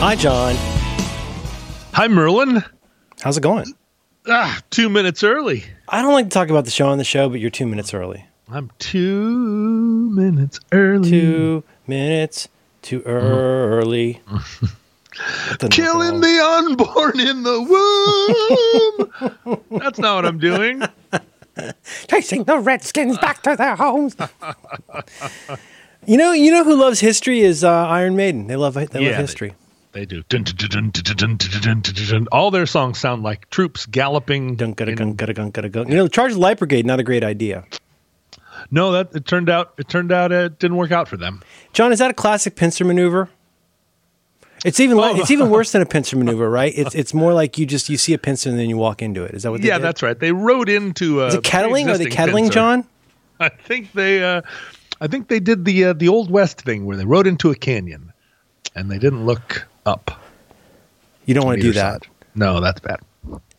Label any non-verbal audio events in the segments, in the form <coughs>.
Hi, John. Hi, Merlin. How's it going? Ah, two minutes early. I don't like to talk about the show on the show, but you're two minutes early. I'm two minutes early. Two minutes too early. <laughs> Killing the unborn in the womb. <laughs> That's not what I'm doing. <laughs> chasing the Redskins back to their homes. you know, you know who loves history is uh, Iron Maiden. They love they Yeah, love history. They they do. Dun, dun, dun, All their songs sound like troops galloping. Dun, gada, gun, gada, gun, gada, gun. You know, Charge the Light Brigade, not a great idea. No, that it turned out it turned out it didn't work out for them. John, is that a classic pincer maneuver? It's even oh. it's even oh. worse than a pincer maneuver, <laughs> right? It's it's more like you just you see a pincer and then you walk into it. Is that what? yeah, did? that's right. They rode into. Uh, is it kettling? Are they kettling, pincer. John? <laughs> I think they, uh, I think they did the uh, the old west thing where they rode into a canyon, and they didn't look up. You don't want to do that. side. No, that's bad.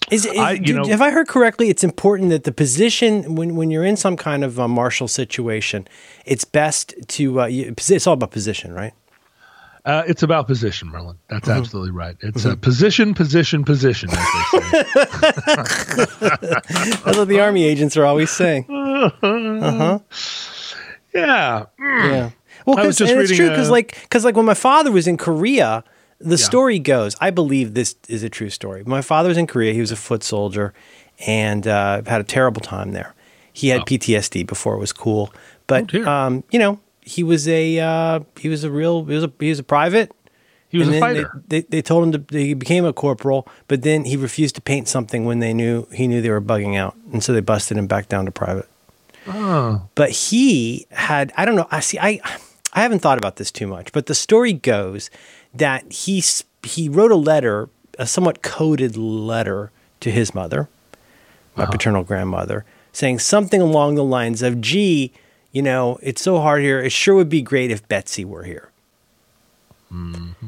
Is, is I- you do- know- have I heard correctly? It's important that the position when when you're in some kind of a martial situation, it's best to uh, you, it's all about position, right? Uh, it's about position, Merlin. That's Mm-hmm. absolutely right. It's a position, position, position. As they say. <laughs> <laughs> That's what the army agents are always saying. <laughs> yeah. Yeah. Well, I was 'cause- just and it's true because uh, like because like when my father was in Korea, the story goes. I believe this is a true story. My father was in Korea. He was a foot soldier, and uh, had a terrible time there. He had PTSD before it was cool, but Oh, um, you know he was a uh, he was a real he was a he was a private. He was and a fighter. They, they, they told him to he became a corporal, but then he refused to paint something when they knew he knew they were bugging out, and so they busted him back down to private. Oh. But he had I don't know. I see. I I haven't thought about this too much, but the story goes that he he wrote a letter, a somewhat coded letter to his mother, my paternal grandmother, saying something along the lines of, "Gee, you know, it's so hard here. It sure would be great if Betsy were here."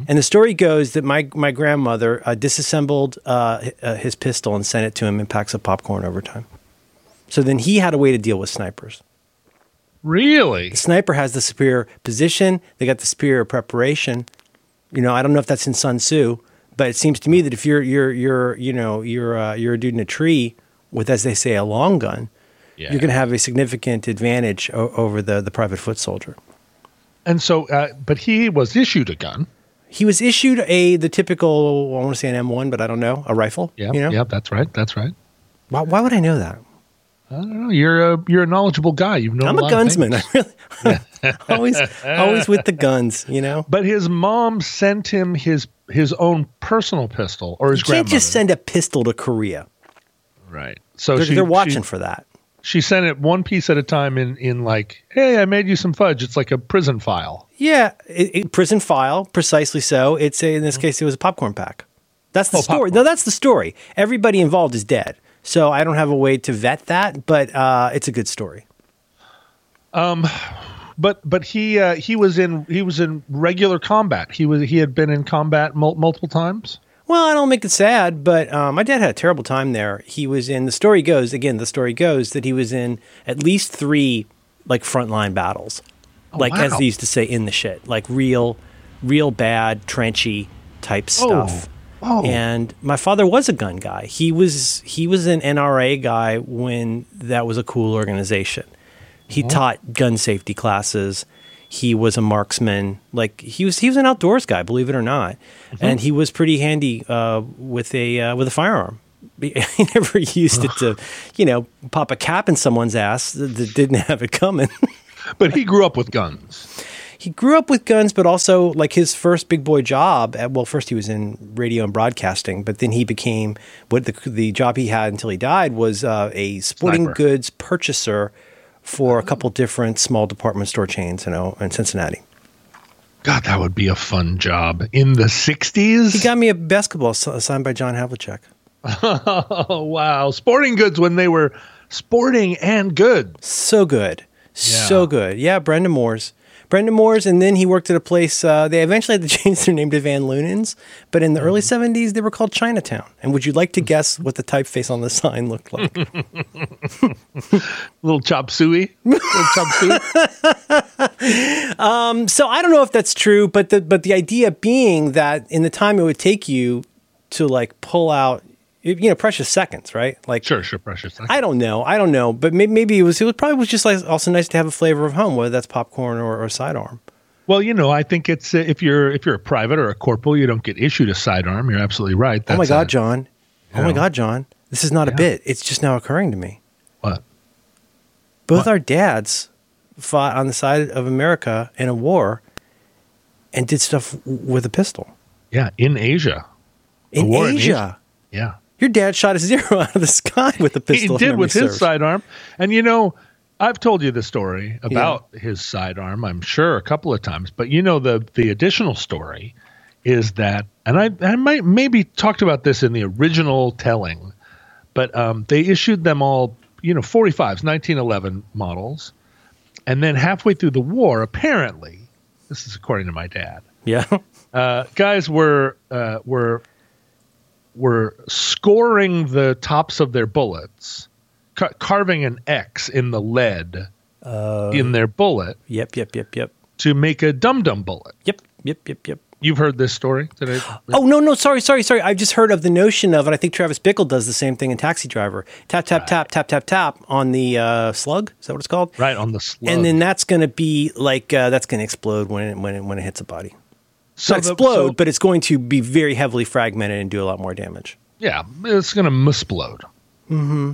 And the story goes that my my grandmother uh, disassembled uh, uh, his pistol and sent it to him in packs of popcorn over time. So then he had a way to deal with snipers. Really? The sniper has the superior position. They got the superior preparation. You know, I don't know if that's in Sun Tzu, but it seems to me that if you're you're you're you know you're uh, you're a dude in a tree with, as they say, a long gun, Yeah. you're going to have a significant advantage o- over the the private foot soldier. And so, uh, but he was issued a gun. He was issued a the typical I want to say an M1, but I don't know a rifle. Yeah. you know Yeah. That's right. That's right. why, why would I know that? I don't know. You're a you're a knowledgeable guy. You've known. I'm a, a gunsman. <laughs> I really <laughs> always always with the guns. You know. But his mom sent him his his own personal pistol, or his You can't just send a pistol to Korea. right. So They're, she, they're watching She, for that. she sent it one piece at a time in in like, hey, I made you some fudge. It's like a prison file. Yeah, it, it- prison file, precisely so. It's a, in this mm-hmm. case, it was a popcorn pack. That's the Oh, story. popcorn. No, that's the story. Everybody involved is dead, so I don't have a way to vet that, but uh, it's a good story. Um, But but he uh, he was in he was in regular combat. He was he had been in combat mul- multiple times. Well, I don't make it sad, but um, my dad had a terrible time there. He was in. The story goes again. The story goes that he was in at least three like frontline battles, like as they used to say in the shit, like real, real bad trenchy type stuff. Oh. And my father was a gun guy. He was he was an NRA guy when that was a cool organization. He taught gun safety classes. He was a marksman. Like he was he was an outdoors guy, believe it or not. And he was pretty handy uh, with a uh, with a firearm. <laughs> He never used it to, <sighs> you know, pop a cap in someone's ass that, that didn't have it coming. <laughs> But he grew up with guns. He grew up with guns, but also like his first big boy job. At, well, first he was in radio and broadcasting, but then he became what the the job he had until he died was uh, a sporting Sniper. goods purchaser for a couple different small department store chains, you know, in Cincinnati. God, that would be a fun job in the '60s. He got me a basketball signed by John Havlicek. oh <laughs> wow, sporting goods when they were sporting and good. So good. Yeah. So good. Yeah, Brenda Moore's. Brenda Moore's, and then he worked at a place. Uh, they eventually had to <laughs> change their name to Van Loonen's, but in the early Mm-hmm. 70s, they were called Chinatown. And would you like to guess what the typeface on the <laughs> sign looked like? <laughs> Little chop suey. Little chop suey. Um, so I don't know if that's true, but the but the idea being that in the time it would take you to like pull out, you know, precious seconds, right? Like Sure, sure, precious. Seconds. I don't know. I don't know, but maybe, maybe it was. It was probably was just like also nice to have a flavor of home, whether that's popcorn or, or sidearm. Well, you know, I think it's uh, if you're if you're a private or a corporal, you don't get issued a sidearm. You're absolutely right. oh my God, a- John! Oh my. God, John! This is not a bit. It's just now occurring to me. What? Both What? our dads fought on the side of America in a war and did stuff w- with a pistol Yeah, in Asia. in war in Asia. Yeah, Your dad shot a <laughs> zero out of the sky with a pistol. He did with his serves. sidearm. And you know, I've told you the story about his sidearm. I'm sure a couple of times, but you know the the additional story is that, and I I might maybe talked about this in the original telling, but um, they issued them all, you know, 45s, 1911 models, and then halfway through the war, apparently, this is according to my dad, Yeah. <laughs> uh, guys were uh, were were scoring the tops of their bullets, ca- carving an X in the lead Uh, in their bullet yep. Yep. Yep. Yep. to make a dum dum bullet. Yep. Yep. Yep. Yep. You've heard this story? I? <gasps> Oh no, no, sorry, sorry, sorry. I've just heard of the notion of, and I think Travis Bickle does the same thing in Taxi Driver. Tap, tap, tap, tap, tap, tap on the uh, slug. Is that what it's called? Right on the slug. And then that's going to be like uh, that's going to explode when it when it when it hits a body. So Not the- explode, so- but it's going to be very heavily fragmented and do a lot more damage. yeah, it's going to misplode. Mm-hmm.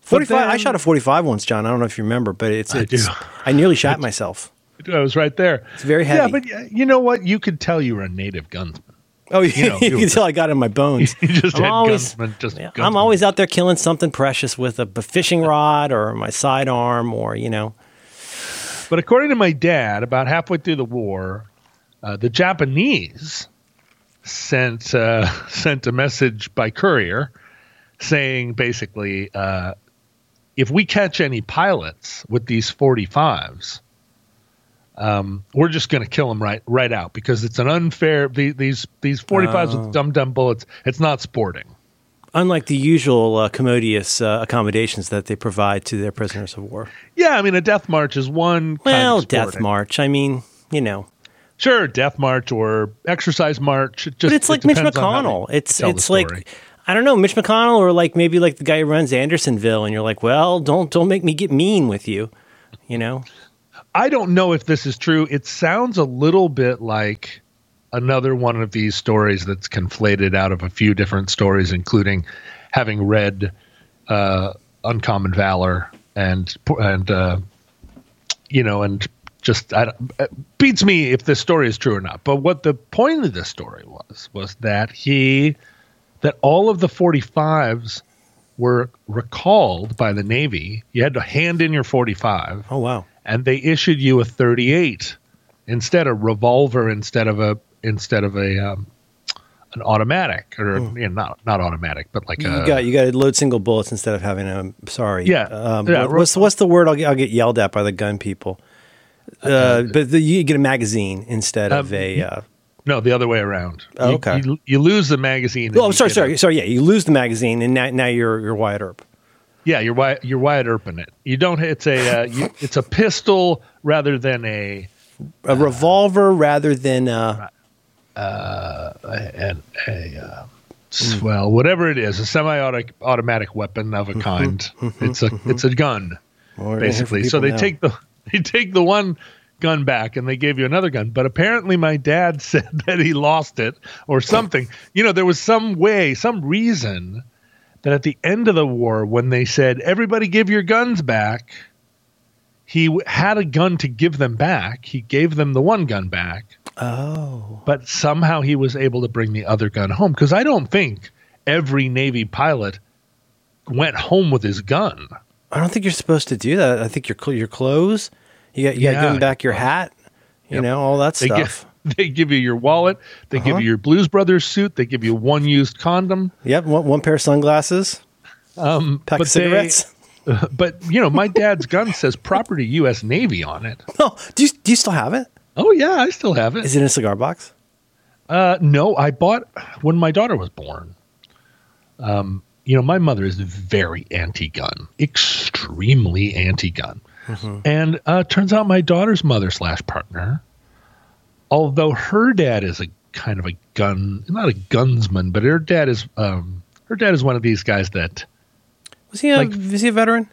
Forty-five. I shot a forty-five once, John. I don't know if you remember, but it's. I do. I nearly shot myself. I was right there. It's very heavy. Yeah, but you know what? You could tell you were a native gunsman. Oh, you, know, <laughs> you you can tell I got in my bones. <laughs> You just I'm always, gunsman, just yeah, I'm always out there killing something precious with a fishing rod or my sidearm or you know. But according to my dad, about halfway through the war, uh, the Japanese sent uh, <laughs> sent a message by courier saying basically, uh, if we catch any pilots with these 45s, um, we're just going to kill them right right out because it's an unfair. The, these these 45s Oh. with dumb dumb bullets. It's not sporting. Unlike the usual uh, commodious uh, accommodations that they provide to their prisoners of war. Yeah, I mean a death march is one. kind Well, of death march. I mean, you know, Sure, death march or exercise march. It just, but it's it like Mitch on how McConnell. It's it's like I don't know Mitch McConnell or like maybe like the guy who runs Andersonville, and you're like, well, don't don't make me get mean with you, you know. I don't know if this is true. It sounds a little bit like another one of these stories that's conflated out of a few different stories, including having read uh, Uncommon Valor and and uh, you know and just beats me if this story is true or not. But what the point of this story was was that he that all of the 45s were recalled by the Navy. You had to hand in your 45 Oh wow. and they issued you a 38 instead of revolver instead of a instead of a um, an automatic or you know, not not automatic but like. You a got you got to load single bullets instead of having a. Sorry. Yeah. Um, Yeah, what- what's what's the word? I'll get, I'll get yelled at by the gun people. Uh, but the, you get a magazine instead of Um, a. Uh, no the other way around Oh, You- okay. you, you lose the magazine oh, sorry, sorry, a- sorry. Yeah, you lose the magazine, and now, now you're you're Wyatt Earp. yeah you're Wyatt, you're Wyatt Earp in it you don't it's a uh, <laughs> you, it's a pistol rather than a A revolver rather than. Uh, and a uh, well whatever it is a semi-automatic weapon of a kind it's a it's a gun basically. So they now. take the <laughs> they take the one gun back and they gave you another gun. But apparently my dad <laughs> said that he lost it or something. You know, there was some way, some reason that at the end of the war when they said everybody give your guns back, he had a gun to give them back. He gave them the one gun back, Oh. but somehow he was able to bring the other gun home because I don't think every Navy pilot went home with his gun. I don't think you're supposed to do that. I think your your clothes, you got you got to give them back your hat, you Yep. know, all that They stuff. give, <laughs> they give you your wallet. They give Uh-huh. you your Blues Brothers suit. They give you one used condom. yep, one, one pair of sunglasses, Um, pack of they- cigarettes. <laughs> but you know, my dad's gun says "Property U.S. Navy" on it. <laughs> Oh, do you do you still have it? Oh yeah, I still have it. Is it in a cigar box? Uh, no, I bought when my daughter was born. Um, you know, my mother is very anti-gun, extremely anti-gun. And uh, turns out my daughter's mother slash partner, although her dad is a kind of a gun, not a gunsman, but her dad is um, her dad is one of these guys that Was he a Like- was he a veteran?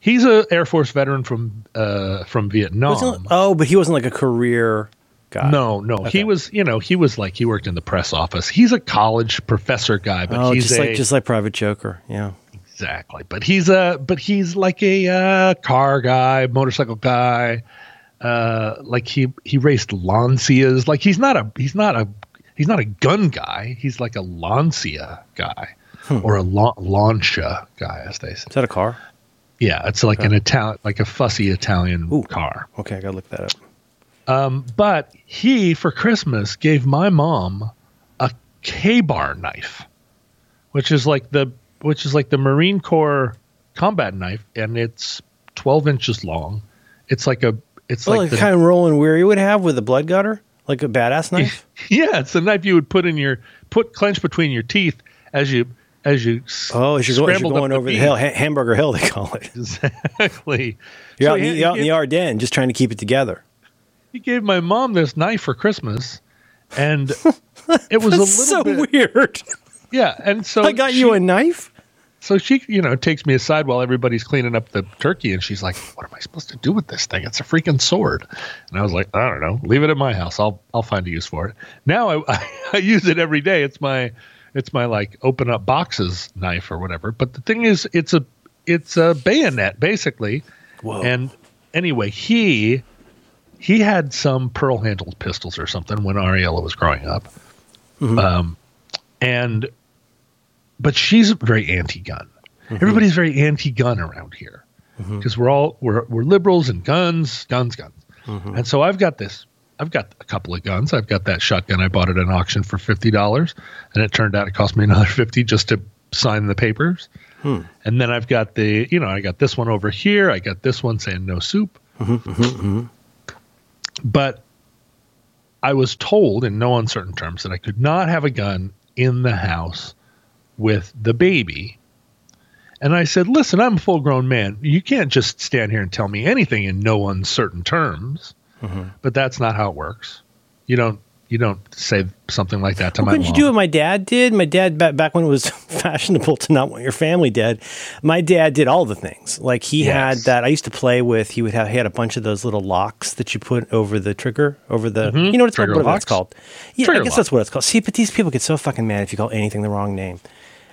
he's a Air Force veteran from uh, from Vietnam. Oh, but he wasn't like a career guy. no, no, Okay. he was you know he was like he worked in the press office. He's a college professor guy, but Oh, he's just a, like just like Private Joker. Yeah. Exactly. But he's a but he's like a uh, car guy, motorcycle guy. Uh, like he he raced Lancias. Like he's not a he's not a he's not a gun guy. He's like a Lancia guy or a La- Lancia guy, as they say. Is that a car? Yeah, it's like an Italian, like a fussy Italian Ooh. car. Okay, I gotta look that up. Um, but he for Christmas gave my mom a K-bar knife, which is like the which is like the Marine Corps combat knife, and it's twelve inches long. It's like a it's Oh, like like the, the kind of Roland Weary would have with a blood gutter, like a badass knife. <laughs> yeah, it's the knife you would put in your put clenched between your teeth as you as you Oh, as you're, going, as you're going over the beef. hill, ha- Hamburger Hill, they call it. <laughs> exactly. You're So out, in the- you're out in the Ardennes, just trying to keep it together. He gave my mom this knife for Christmas, and <laughs> it was a little so bit weird. yeah. And so I got she- you a knife. So she, you know, takes me aside while everybody's cleaning up the turkey, and she's like, "What am I supposed to do with this thing? It's a freaking sword." And I was like, "I don't know. Leave it at my house. I'll I'll find a use for it." Now I, <laughs> I, I use it every day. It's my it's my like open up boxes knife or whatever. But the thing is, it's a it's a bayonet basically. Whoa. And anyway, he he had some pearl handled pistols or something when Ariella was growing up. Mm-hmm. Um, and but she's very anti-gun. Mm-hmm. Everybody's very anti-gun around here mm-hmm. because we're all we're we're liberals and guns, guns, guns. And so I've got this. I've got a couple of guns. I've got that shotgun I bought at an auction for fifty dollars, and it turned out it cost me another fifty just to sign the papers. Hmm. And then I've got the, you know, I got this one over here. I got this one saying no soup. But I was told in no uncertain terms that I could not have a gun in the house with the baby. And I said, listen, I'm a full grown man. You can't just stand here and tell me anything in no uncertain terms. Mm-hmm. But that's not how it works. You don't you don't say something like that to Well, my couldn't mom. you do what my dad did? My dad back when it was <laughs> fashionable to not want your family dead. My dad did all the things. Like he had that. I used to play with. He would have. He had a bunch of those little locks that you put over the trigger, over the. You know what it's called? Mm-hmm. Trigger What it's called? Yeah, Trigger I guess that's what it's called. See, but these people get so fucking mad if you call anything the wrong name.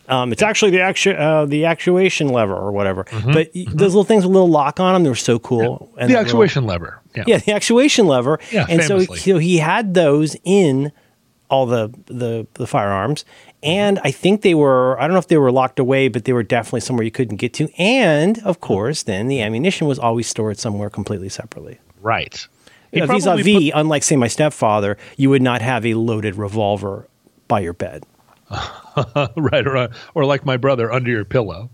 Um, it's actually the actu- uh, the actuation lever or whatever. But y those little things with a little lock on them, they were so cool. And Mm-hmm. the that little- actuation lever. Yeah. yeah, the actuation lever. Yeah, and so, so he had those in all the, the the firearms, and I think they were. I don't know if they were locked away, but they were definitely somewhere you couldn't get to. And of course, then the ammunition was always stored somewhere completely separately. Right. You know, He vis-a-vis, unlike say my stepfather, you would not have a loaded revolver by your bed. <laughs> right, or, or like my brother under your pillow.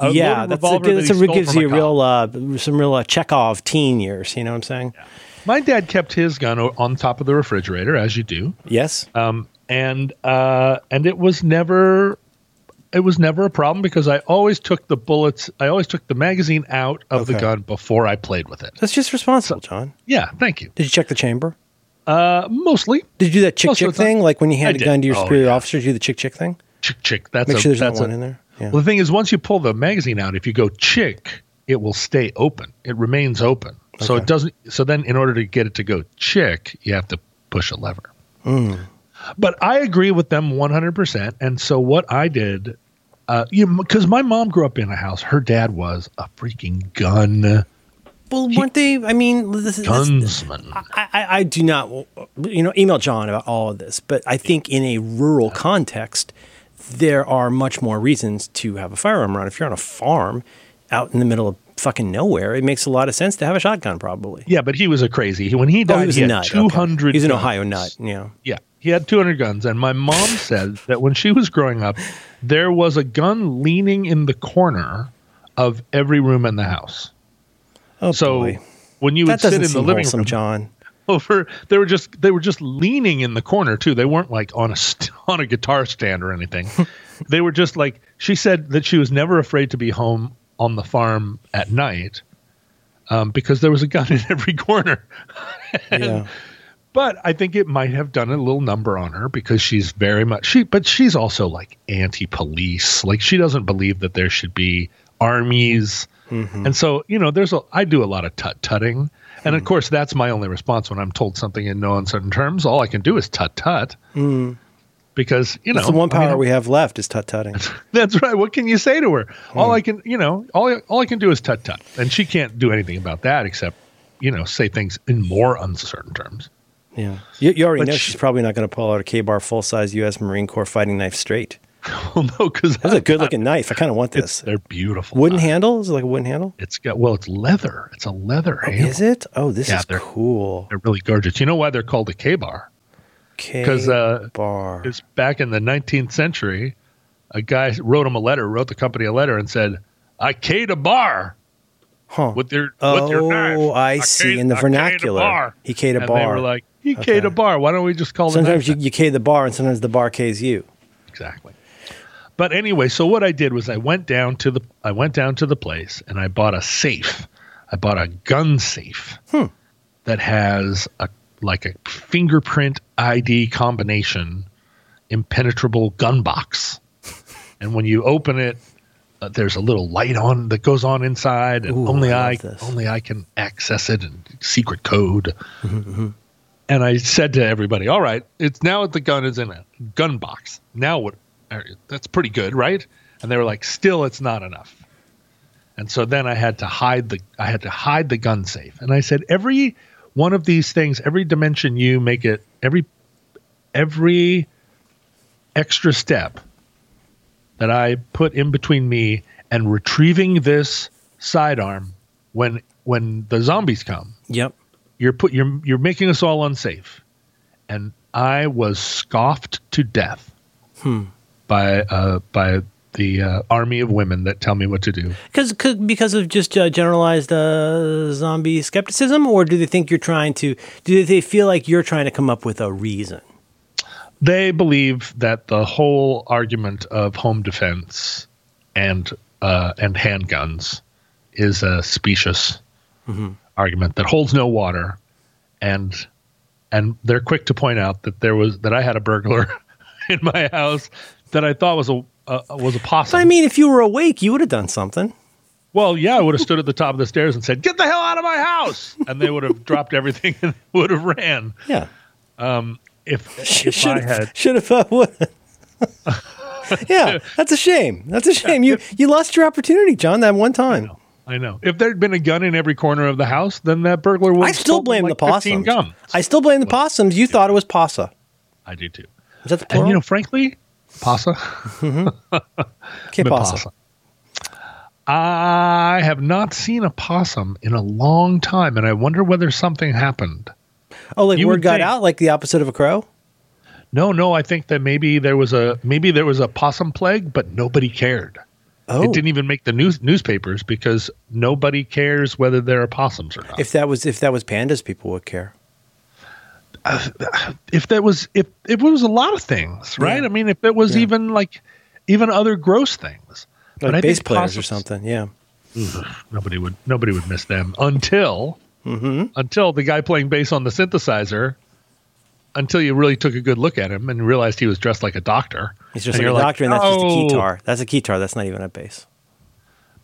A yeah, that's a, that's a, gives you a real uh, some real uh, Chekhov teen years. You know what I'm saying? My dad kept his gun on top of the refrigerator, as you do, Yes. um, and uh, and it was never it was never a problem because I always took the bullets, I always took the magazine out of the gun before I played with it. That's just responsible, John. Yeah, thank you. Did you check the chamber? Uh, mostly Did you do that chick Most chick thing? Like when you I hand a did. gun to your Oh, superior yeah. officer, do the chick chick thing? chick chick. That's Make a, sure there's that's not one a- in there. Yeah. Well, the thing is, once you pull the magazine out, if you go chick, it will stay open. It remains open. So it doesn't. So then, in order to get it to go chick, you have to push a lever. Hmm. But I agree with them 100%. And so what I did, uh, you because my mom grew up in a house, her dad was a freaking gun well, weren't they? I mean, this, this, gunsman. I, I, I do not, you know, email John about all of this, but I think in a rural context, there are much more reasons to have a firearm around. If you're on a farm out in the middle of fucking nowhere, it makes a lot of sense to have a shotgun, probably. yeah, but he was a crazy. He- When he Oh, died, he was he a had nut. okay. 200 He's an guns. Ohio nut. Yeah. Yeah, he had 200 guns. And my mom <laughs> said that when she was growing up, there was a gun leaning in the corner of every room in the house. Oh So boy. when you would sit in the living room John. <laughs> over, they were just they were just leaning in the corner too. They weren't like on a <laughs> on a guitar stand or anything. <laughs> they were just like she said that she was never afraid to be home on the farm at night um, because there was a gun in every corner. Yeah. but I think it might have done a little number on her because she's very much she but she's also like anti-police. Like she doesn't believe that there should be armies. Mm-hmm. And so, you know, there's a I do a lot of tut-tutting. And of hmm. course, that's my only response when I'm told something in no uncertain terms. All I can do is tut-tut. Hmm. Because, you know, That's the one I mean, power we have left is tut tutting. <laughs> that's right. What can you say to her? All hmm. I can, you know, all all I can do is tut tut, and she can't do anything about that except, you know, say things in more uncertain terms. Yeah. You, you already But know she- she's probably not going to pull out a K bar full size U.S. Marine Corps fighting knife straight. <laughs> Well, no, because That's a good looking knife. I kind of want this. they're beautiful. Wooden Uh, handle? Is it like a wooden handle? It's got well, it's leather. It's a leather handle. Is it? Oh, this Yeah, is they're- cool. They're really gorgeous. You know why they're called a K bar? K 'Cause, uh, bar. It's back in the 19th century. A guy wrote him a letter, wrote the company a letter, and said, "I K'd a bar Huh. with your oh, with your knife." I see. K'd- In the I vernacular, bar." he K'd a and bar. they were like, "He Okay. K'd a bar. Why don't we just call sometimes you, you K the bar, and sometimes the bar K's you. exactly. But anyway, so what I did was I went down to the I went down to the place and I bought a safe. I bought a gun safe Hmm. that has a like a fingerprint ID combination impenetrable gun box. <laughs> and when you open it, uh, there's a little light on that goes on inside, and Ooh, only I I, only I can access it and secret code. Mm-hmm, And I said to everybody, "All right, it's now the gun is in a gun box. Now what? Uh, That's pretty good, right?" And they were like, "Still, it's not enough." And so then I had to hide the I had to hide the gun safe. And I said, every one of these things, every dimension you make it, every every extra step that I put in between me and retrieving this sidearm when when the zombies come, Yep. you're put you're you're making us all unsafe. And I was scoffed to death by uh, by the uh, army of women that tell me what to do. Because because of just uh, generalized uh, zombie skepticism, or do they think you're trying to? Do they feel like you're trying to come up with a reason? they believe that the whole argument of home defense and uh, and handguns is a specious argument that holds no water, and and they're quick to point out that there was that I had a burglar <laughs> in my house that I thought was a uh, was a possum. But I mean, if you were awake, you would have done something. well, yeah, I would have stood at the top of the stairs and said, "Get the hell out of my house!" and they would have <laughs> dropped everything and <laughs> would have ran. Yeah. If <laughs> if should I had should have uh, would. yeah, that's a shame. That's a shame. You you lost your opportunity, John, that one time. I know. If there'd been a gun in every corner of the house, then that burglar would. I have still blame like the 15 possums. I still blame the possums. You thought it was possa. I do too. Is that the And you know, frankly, possa, okay, the possa. possum. I have not seen a possum in a long time, and I wonder whether something happened. Oh, like You word got think- out, like the opposite of a crow. No, no, I think that maybe there was a maybe there was a possum plague, but nobody cared. Oh, It didn't even make the news newspapers because nobody cares whether there are possums or not. if that was if that was pandas, people would care. If that was if if it was a lot of things, right? Yeah. I mean, if it was Yeah. even like even other gross things, Like I bass players or something. Yeah. nobody would nobody would miss them until Mm-hmm. until the guy playing bass on the synthesizer. Until you really took a good look at him and realized he was dressed like a doctor. He's just like a you're doctor, and that's just a "Oh." guitar. That's a guitar. That's not even a bass.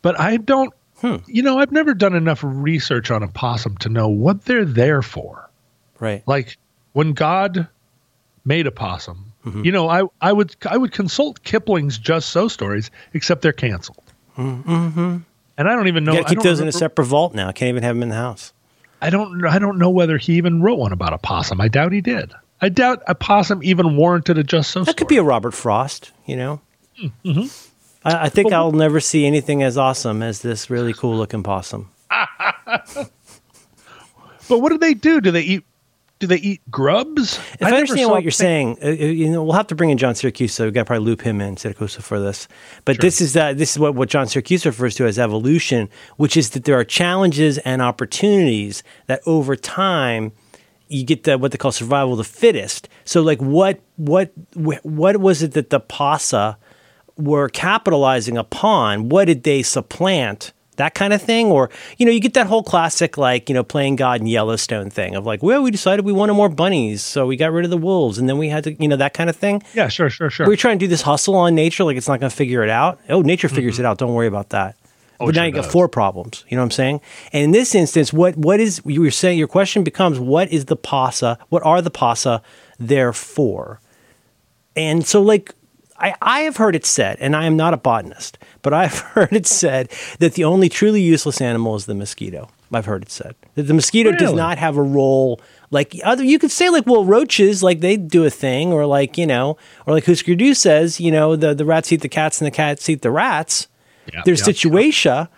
But I don't, Hmm. you know, I've never done enough research on a possum to know what they're there for. Right. like when God made a possum, Mm-hmm. you know, I, I would I would consult Kipling's Just So stories, except they're canceled. Mm-hmm. And I don't even know. you got keep those in a separate vault now. I Can't even have them in the house. I don't I don't know whether he even wrote one about a possum. I doubt he did. I doubt a possum even warranted a Just So. That could be a Robert Frost. You know. Mm-hmm. I, I think I'll never see anything as awesome as this really cool looking possum. <laughs> But what do they do? Do they eat? Do they eat grubs? If I, never understand what you're thing- saying, uh, uh, you know, we'll have to bring in John Siracusa. So we've got to probably loop him in Siracusa for this. But this is uh, this is what, what John Siracusa refers to as evolution, which is that there are challenges and opportunities that over time you get the what they call survival of the fittest. So like what what what was it that the pasa were capitalizing upon? What did they supplant that kind of thing? Or you know you get that whole classic like you know playing god in yellowstone thing of like well we decided we wanted more bunnies so we got rid of the wolves and then we had to you know that kind of thing? Yeah, sure, sure, sure. we're trying to do this hustle on nature like it's not going to figure it out. Oh nature figures mm-hmm. it out. Don't worry about that. Oh, but now you got four problems. You know what i'm saying? And in this instance what what is you were saying your question becomes what is the pasa what are the pasa there for? And so, like, I, I have heard it said, and I am not a botanist, but I've <laughs> heard it said that the only truly useless animal is the mosquito. I've heard it said that the mosquito does not have a role like other. You could say like, well, roaches like they do a thing, or like you know, or like Husker Du says, you know, the the rats eat the cats and the cats eat the rats. Yeah, There's yeah. Situatia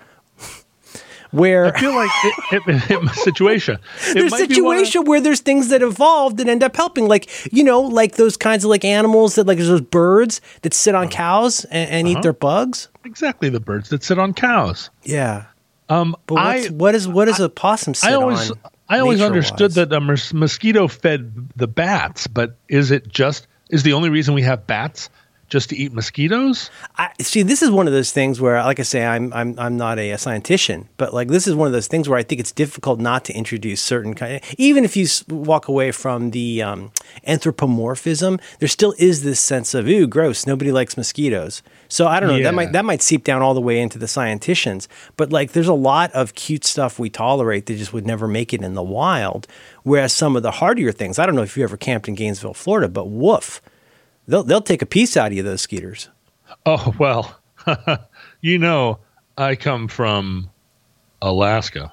where I feel like it, it, it, situation. <laughs> It there's might be one of- situation where there's things that evolved that end up helping, like you know, like those kinds of like animals that like there's those birds that sit Uh-huh. on cows and, and eat their bugs. exactly the birds that sit on cows. Yeah, Um, but what's, I what is what does a possum sit I always on? I always understood that a mos- mosquito fed the bats, but is it just is the only reason we have bats just to eat mosquitoes? I, see, this is one of those things where, like I say, I'm I'm I'm not a, a scientician, but like this is one of those things where I think it's difficult not to introduce certain kind. Even if you walk away from the um, anthropomorphism, there still is this sense of ooh, gross. Nobody likes mosquitoes. So I don't know. Yeah. That might that might seep down all the way into the scientists, But like, there's a lot of cute stuff we tolerate that just would never make it in the wild. Whereas some of the hardier things, I don't know if you ever camped in Gainesville, Florida, but woof, they'll they'll take a piece out of you. Those skeeters. Oh well, <laughs> you know I come from Alaska.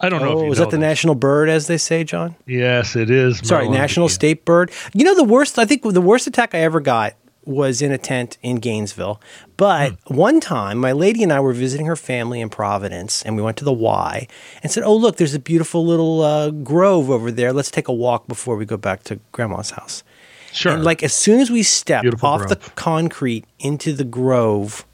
I don't know. Oh, if you is know that the this. national bird, as they say, John? Yes, it is. Sorry, national state bird. You know, the worst, I think the worst attack I ever got was in a tent in Gainesville. But Hmm. one time, my lady and I were visiting her family in Providence, and we went to the Y and said, Oh, look, there's a beautiful little uh, grove over there. Let's take a walk before we go back to grandma's house. Sure. And like as soon as we step Beautiful off the concrete into the grove,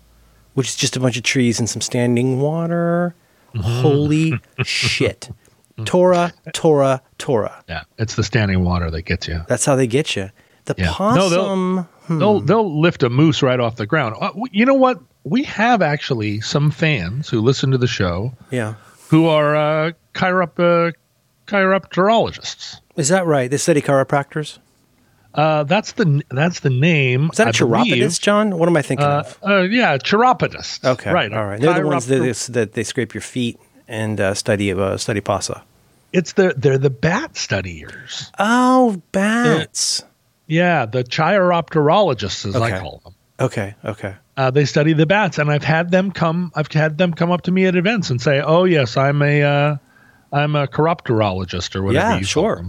which is just a bunch of trees and some standing water, Mm-hmm. holy shit. <laughs> Tora, Tora, Tora. yeah, it's the standing water that gets you. That's how they get you. The Yeah. No, they'll- possum. They'll they'll lift a moose right off the ground. Uh, you know what? We have actually some fans who listen to the show yeah. who are uh, chirop uh, chiropterologists. Is that right? They study chiropractors? Uh, that's the that's the name. Is that a I believe. chiropodist, John? What am I thinking Uh, of? uh, yeah, chiropodist. Okay. right. All right. They're the ones that, that they scrape your feet and uh, study uh, study pasa. It's the they're the bat studiers. Oh, bats. Yeah, the chiropterologists, as I call them. Okay. Okay. Uh, they study the bats, and I've had them come. I've had them come up to me at events and say, "Oh yes, I'm a uh, I'm a chiropterologist or whatever." Yeah, you sure.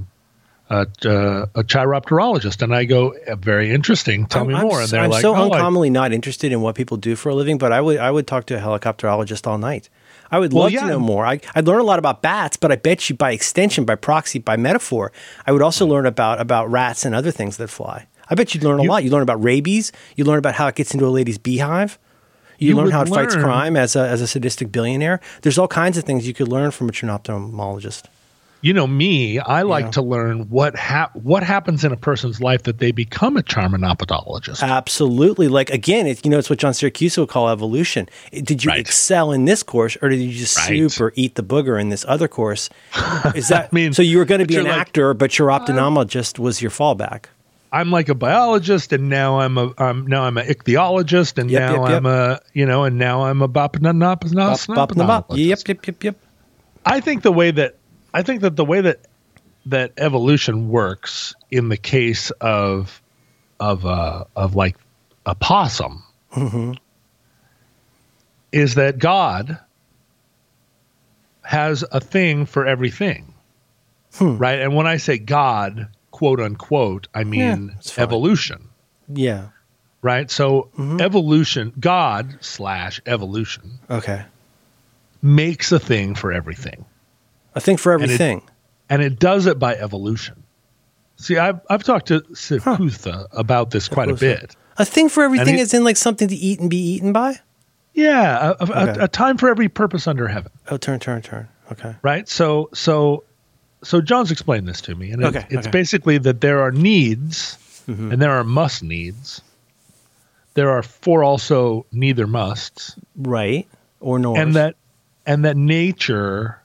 Them. Uh, uh, a chiropterologist, and I go, "Uh, "Very interesting. Tell I'm, me more." And they're I'm like, so "Oh, I- uncommonly not interested in what people do for a living, but I would I would talk to a helicopterologist all night. I would Well, love yeah. to know more. I, I'd learn a lot about bats, but I bet you by extension, by proxy, by metaphor, I would also learn about about rats and other things that fly. I bet you'd learn a You- lot. You learn about rabies. You learn about how it gets into a lady's beehive. You, You learn how it fights crime as a, as a sadistic billionaire. There's all kinds of things you could learn from a trinophthalmologist. You know me. I like Yeah. to learn what hap- what happens in a person's life that they become a charmanopodologist. Absolutely. Like again, it, you know, it's what John Siracusa would call evolution. Did you Right. excel in this course, or did you just Right. super eat the booger in this other course? <laughs> Is that mean, so? You were going to be an like, actor, but your ophthalmologist was your fallback. I'm like a biologist, and now I'm a um, now I'm an ichthyologist, and Yep, now yep, yep. I'm a you know, and now I'm a Bop, I think that I think that the way that that evolution works in the case of of uh, of like a possum mm-hmm. is that God has a thing for everything, hmm. right? And when I say God, quote unquote, I mean fine. evolution, Yeah. right? So mm-hmm. evolution, God slash evolution Okay. makes a thing for everything. A thing for everything. and it does it by evolution. See, I've I've talked to Siputha about this quite a bit. A thing for everything he- is in like something to eat and be eaten by. Yeah, a, Okay. a, a time for every purpose under heaven, Oh, turn, turn, turn. Okay. right? So, so, so John's explained this to me, and it- Okay, it's okay. Mm-hmm. basically that there are needs and there are must needs. There are four also neither musts, Right. Or nor. and that and that nature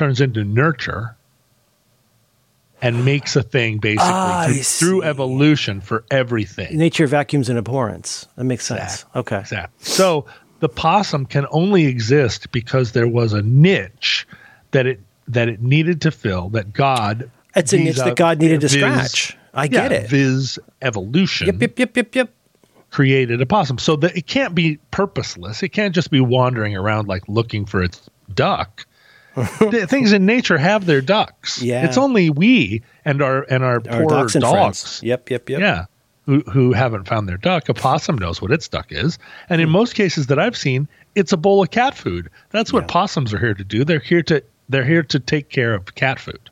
turns into nurture and makes a thing basically Ah, through, through evolution for everything. Nature vacuums in abhorrence. That makes sense. Exactly. Okay. Exactly. So the possum can only exist because there was a niche that it that it needed to fill that God It's a niche that God needed to scratch. I yeah, get it. Viz evolution Yep, yep, yep, yep, yep. created a possum. So that it can't be purposeless. It can't just be wandering around like looking for its duck. <laughs> Things in nature have their ducks. Yeah. It's only we and our and our, Our poor dogs dogs. Yep, yep, yep. Yeah. Who, who haven't found their duck. A possum knows what its duck is. And in Hmm. most cases that I've seen, it's a bowl of cat food. That's what Yeah. possums are here to do. They're here to they're here to take care of cat food.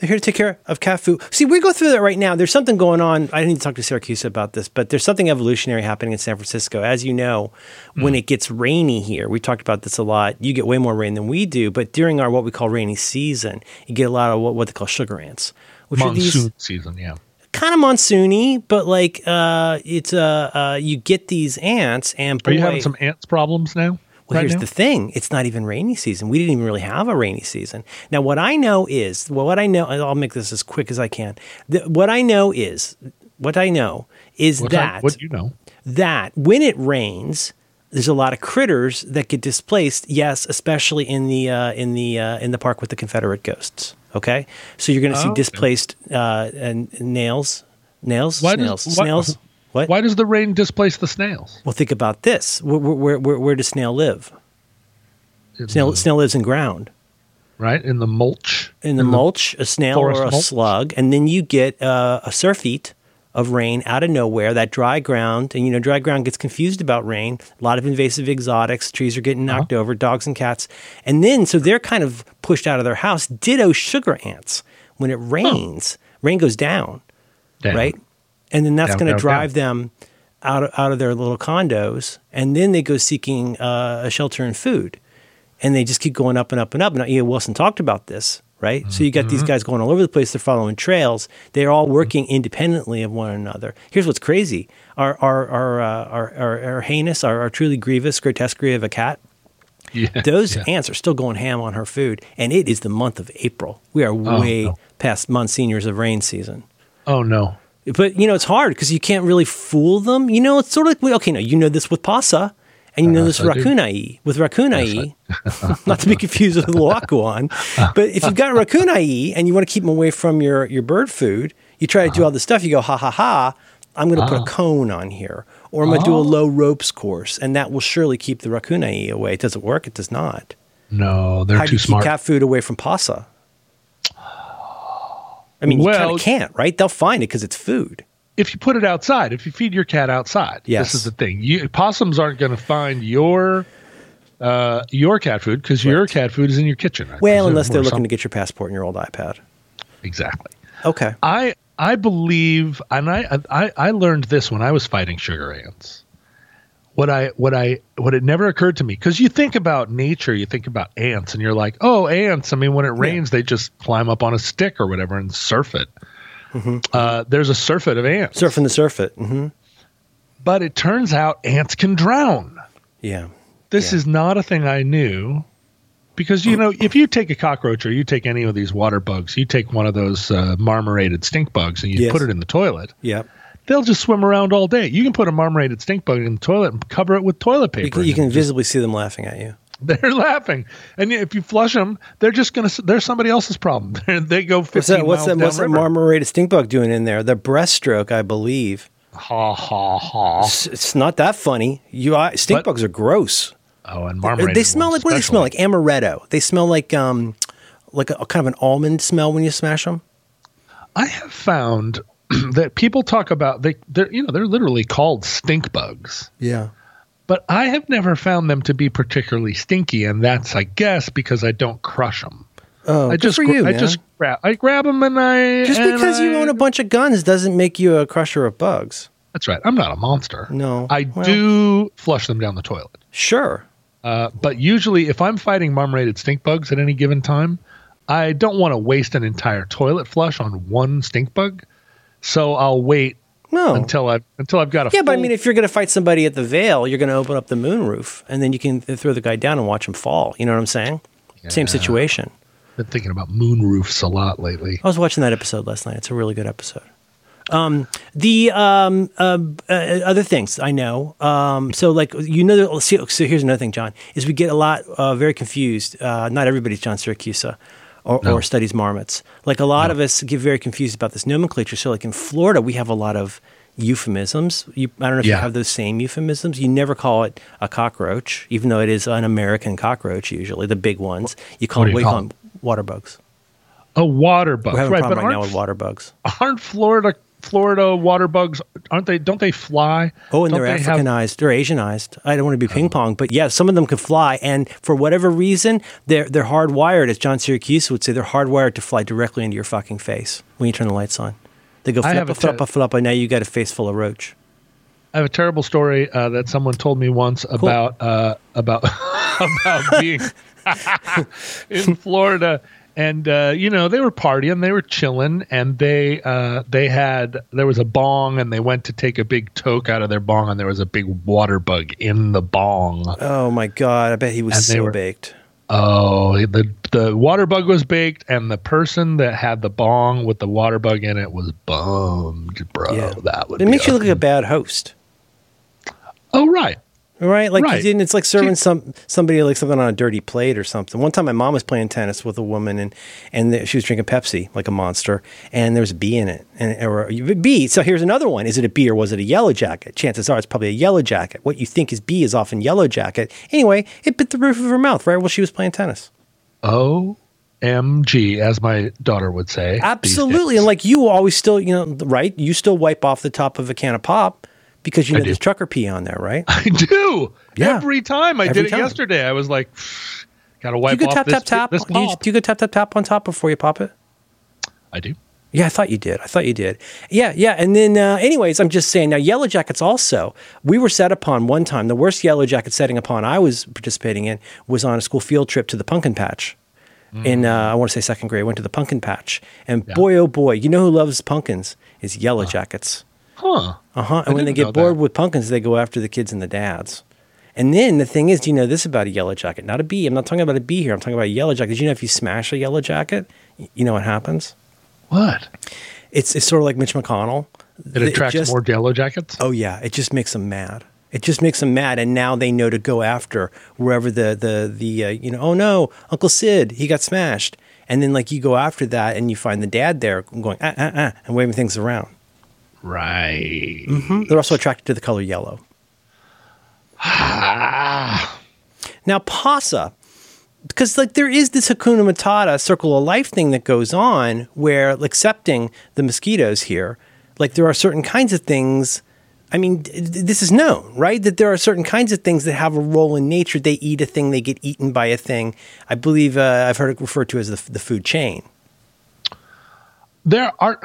They're here to take care of cat food. See, we go through that right now. There's something going on. I need to talk to Siracusa about this, but there's something evolutionary happening in San Francisco. As you know, when Hmm. it gets rainy here, we talked about this a lot. You get way more rain than we do, but during our what we call rainy season, you get a lot of what, what they call sugar ants, which are Monsoon these season, yeah. kind of monsoony, but like uh, it's uh, uh, you get these ants, and Are you having some ants problems now? Well, right here's now? the thing: it's not even rainy season. We didn't even really have a rainy season. Now, what I know is, well, what I know, and I'll make this as quick as I can. The, what I know is, what I know is What I- that what you know? that when it rains, there's a lot of critters that get displaced. Yes, especially in the uh, in the uh, in the park with the Confederate ghosts. Okay, so you're going to see Oh, okay. displaced uh, and nails, nails, Why does- snails, why- snails. What? Why does the rain displace the snails? Well, think about this. Where, where, where, where does snail live? In Snail, the- snail lives in ground. right in the mulch. in the mulch, a snail or a mulch? slug, and then you get uh, a surfeit of rain out of nowhere, that dry ground. And you know, dry ground gets confused about rain. A lot of invasive exotics, trees are getting knocked over, dogs and cats. And then, so they're kind of pushed out of their house. Ditto sugar ants. When it rains, rain goes down, Damn. right? And then that's going to down, drive them out of, out of their little condos. And then they go seeking uh, a shelter and food and they just keep going up and up and up. And Ian Wilson talked about this, right? So you got these guys going all over the place. They're following trails. They're all working independently of one another. Here's what's crazy: our our our uh, our, our, our heinous, our, our truly grievous grotesquerie of a cat. <laughs> Yeah. Those yeah. ants are still going ham on her food, and it is the month of April. We are way no. past monsignors of rain season. Oh no. But you know, it's hard because you can't really fool them. You know, it's sort of like okay, no, you know this with pasa, and you uh-huh, know this Yes, with I do. raccoonai. With raccoonai, <laughs> not to be confused with Luakuan, but if you've got raccoon raccoonai and you want to keep them away from your your bird food, you try to do uh-huh. all this stuff. You go, ha ha ha. I'm going to put a ah. cone on here, or I'm going to do a oh. low ropes course, and that will surely keep the raccoon raccoonai away. It Does it work? It does not. No, they're How do too you keep cat food away from pasa? I mean, you kind Well- of can't, right? They'll find it because it's food. if you put it outside, if you feed your cat outside, Yes. this is the thing. You, possums aren't going to find your uh, your cat food because your cat food is in your kitchen. I Well, unless they're looking something. to get your passport and your old iPad. exactly. Okay. I I believe, and I, I I learned this when I was fighting sugar ants. What I what I what it never occurred to me because you think about nature, you think about ants, and you're like, oh, ants. I mean, when it rains, they just climb up on a stick or whatever and surf it. Uh, there's a surfeit of ants, Surfing the surf it. hmm but it turns out ants can drown. Yeah. This Yeah. is not a thing I knew because you know if you take a cockroach or you take any of these water bugs, you take one of those uh, marmorated stink bugs and you Yes. put it in the toilet. Yeah. They'll just swim around all day. You can put a marmorated stink bug in the toilet and cover it with toilet paper. You can, you can visibly see them laughing at you. they're <laughs> laughing, and if you flush them, they're just gonna. They're somebody else's problem. <laughs> They're, they go What's that? What's miles that? What's that marmorated stink bug doing in there? The breaststroke, I believe. Ha ha ha! It's, it's not that funny. You I, stink But- bugs are gross. Oh, and marmorated. They smell like what do they smell like? Amaretto. They smell like um, like a, a kind of an almond smell when you smash them. I have found <clears throat> that people talk about they. They're you know they're literally called stink bugs. Yeah. But I have never found them to be particularly stinky, and that's, I guess, because I don't crush them. Oh, I good just, for you, I man. just grab, I grab them, and I Just and because you own a bunch of guns doesn't make you a crusher of bugs. That's right. I'm not a monster. No. I Well- do flush them down the toilet. Sure. Uh, but usually, if I'm fighting marmorated stink bugs at any given time, I don't want to waste an entire toilet flush on one stink bug. So I'll wait No. until I until I've got a Yeah, but I mean, if you're going to fight somebody at the Veil, you're going to open up the moon roof, and then you can throw the guy down and watch him fall. You know what I'm saying? Same situation. been thinking about moon roofs a lot lately. I was watching that episode last night. It's a really good episode. Um, the um, uh, uh, other things I know. Um, so, like you know, see, so here's another thing, John, is we get a lot uh, very confused. Uh, not everybody's John Siracusa or, No. or studies marmots. Like a lot No. of us get very confused about this nomenclature. So, like in Florida, we have a lot of euphemisms. You, I don't know if you have those same euphemisms. You never call it a cockroach, even though it is an American cockroach. Usually, the big ones. You call What you we call them water bugs. A water bug, We're having right? a problem right now with water bugs. aren't Florida Florida water bugs? Aren't they? Don't they fly? Oh, and Don't they're they have- Africanized, they're Asianized. I don't want to be ping pong, but yeah, some of them can fly, and for whatever reason, they're they're hardwired. As John Siracusa would say, they're hardwired to fly directly into your fucking face when you turn the lights on. They go I have flip a a flip te- a flip, and now you got a face full of roach. I have a terrible story uh, that someone told me once about uh, about <laughs> about being <laughs> <laughs> in Florida, and uh, you know they were partying, they were chilling, and they uh, they had there was a bong, and they went to take a big toke out of their bong, and there was a big water bug in the bong. Oh my god! I bet he was And so were- baked. Oh, the the water bug was baked, and the person that had the bong with the water bug in it was bummed, bro. Yeah, That would it makes you look like a bad host. Oh, right. Right, like Right. you didn't. It's like serving some somebody like something on a dirty plate or something. One time, my mom was playing tennis with a woman, and and the, she was drinking Pepsi like a monster, and there was a bee in it, and or a bee. So here's another one: is it a bee or was it a yellow jacket? Chances are it's probably a yellow jacket. What you think is bee is often yellow jacket. Anyway, it bit the roof of her mouth right while she was playing tennis. OMG, as my daughter would say. Absolutely, and like you always still, you know, right? You still wipe off the top of a can of pop because you I know there's trucker pee on there, right? I do. Yeah. Every time. I Every did time. it yesterday. I was like, <sighs> got to wipe you go off tap this, tap tap. this Do you, do you go tap tap tap on top before you pop it? I do. Yeah, I thought you did. I thought you did. Yeah, yeah. And then, uh, anyways, I'm just saying now, Yellow Jackets also, we were set upon one time. The worst Yellow Jacket setting upon I was participating in was on a school field trip to the pumpkin patch. In, uh, I want to say second grade, went to the pumpkin patch. And Yeah. boy, oh boy, you know who loves pumpkins? Is Yellow Jackets. Huh. Uh huh. I And when they get bored that. with pumpkins, they go after the kids and the dads. And then the thing is, do you know this about a yellow jacket? Not a bee. I'm not talking about a bee here. I'm talking about a yellow jacket. Did you know if you smash a yellow jacket, you know what happens? What? It's it's sort of like Mitch McConnell. It attracts just- more yellow jackets? Oh yeah, it just makes them mad. It just makes them mad, and now they know to go after wherever the the the uh, you know. Oh no, Uncle Sid, he got smashed, and then like you go after that, and you find the dad there going ah ah ah and waving things around. Right. They're also attracted to the color yellow. Ah. <sighs> Now, PASA, because like there is this Hakuna Matata circle of life thing that goes on where accepting the mosquitoes here, like there are certain kinds of things. I mean, this is known, right? That there are certain kinds of things that have a role in nature. They eat a thing, they get eaten by a thing. I believe uh, I've heard it referred to as the, the food chain. There are.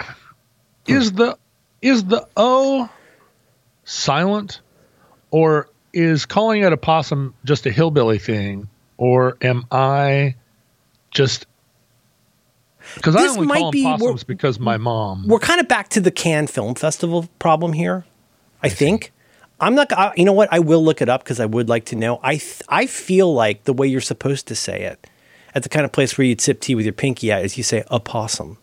Is the is the O silent, or is calling it a possum just a hillbilly thing, or am I just because I only might call be- them we're- possums because my mom. We're kind of back to the Cannes Film Festival problem here. I, think. I'm not. I, you know what? I will look it up because I would like to know. I th- I feel like the way you're supposed to say it, at the kind of place where you'd sip tea with your pinky out, is you say a possum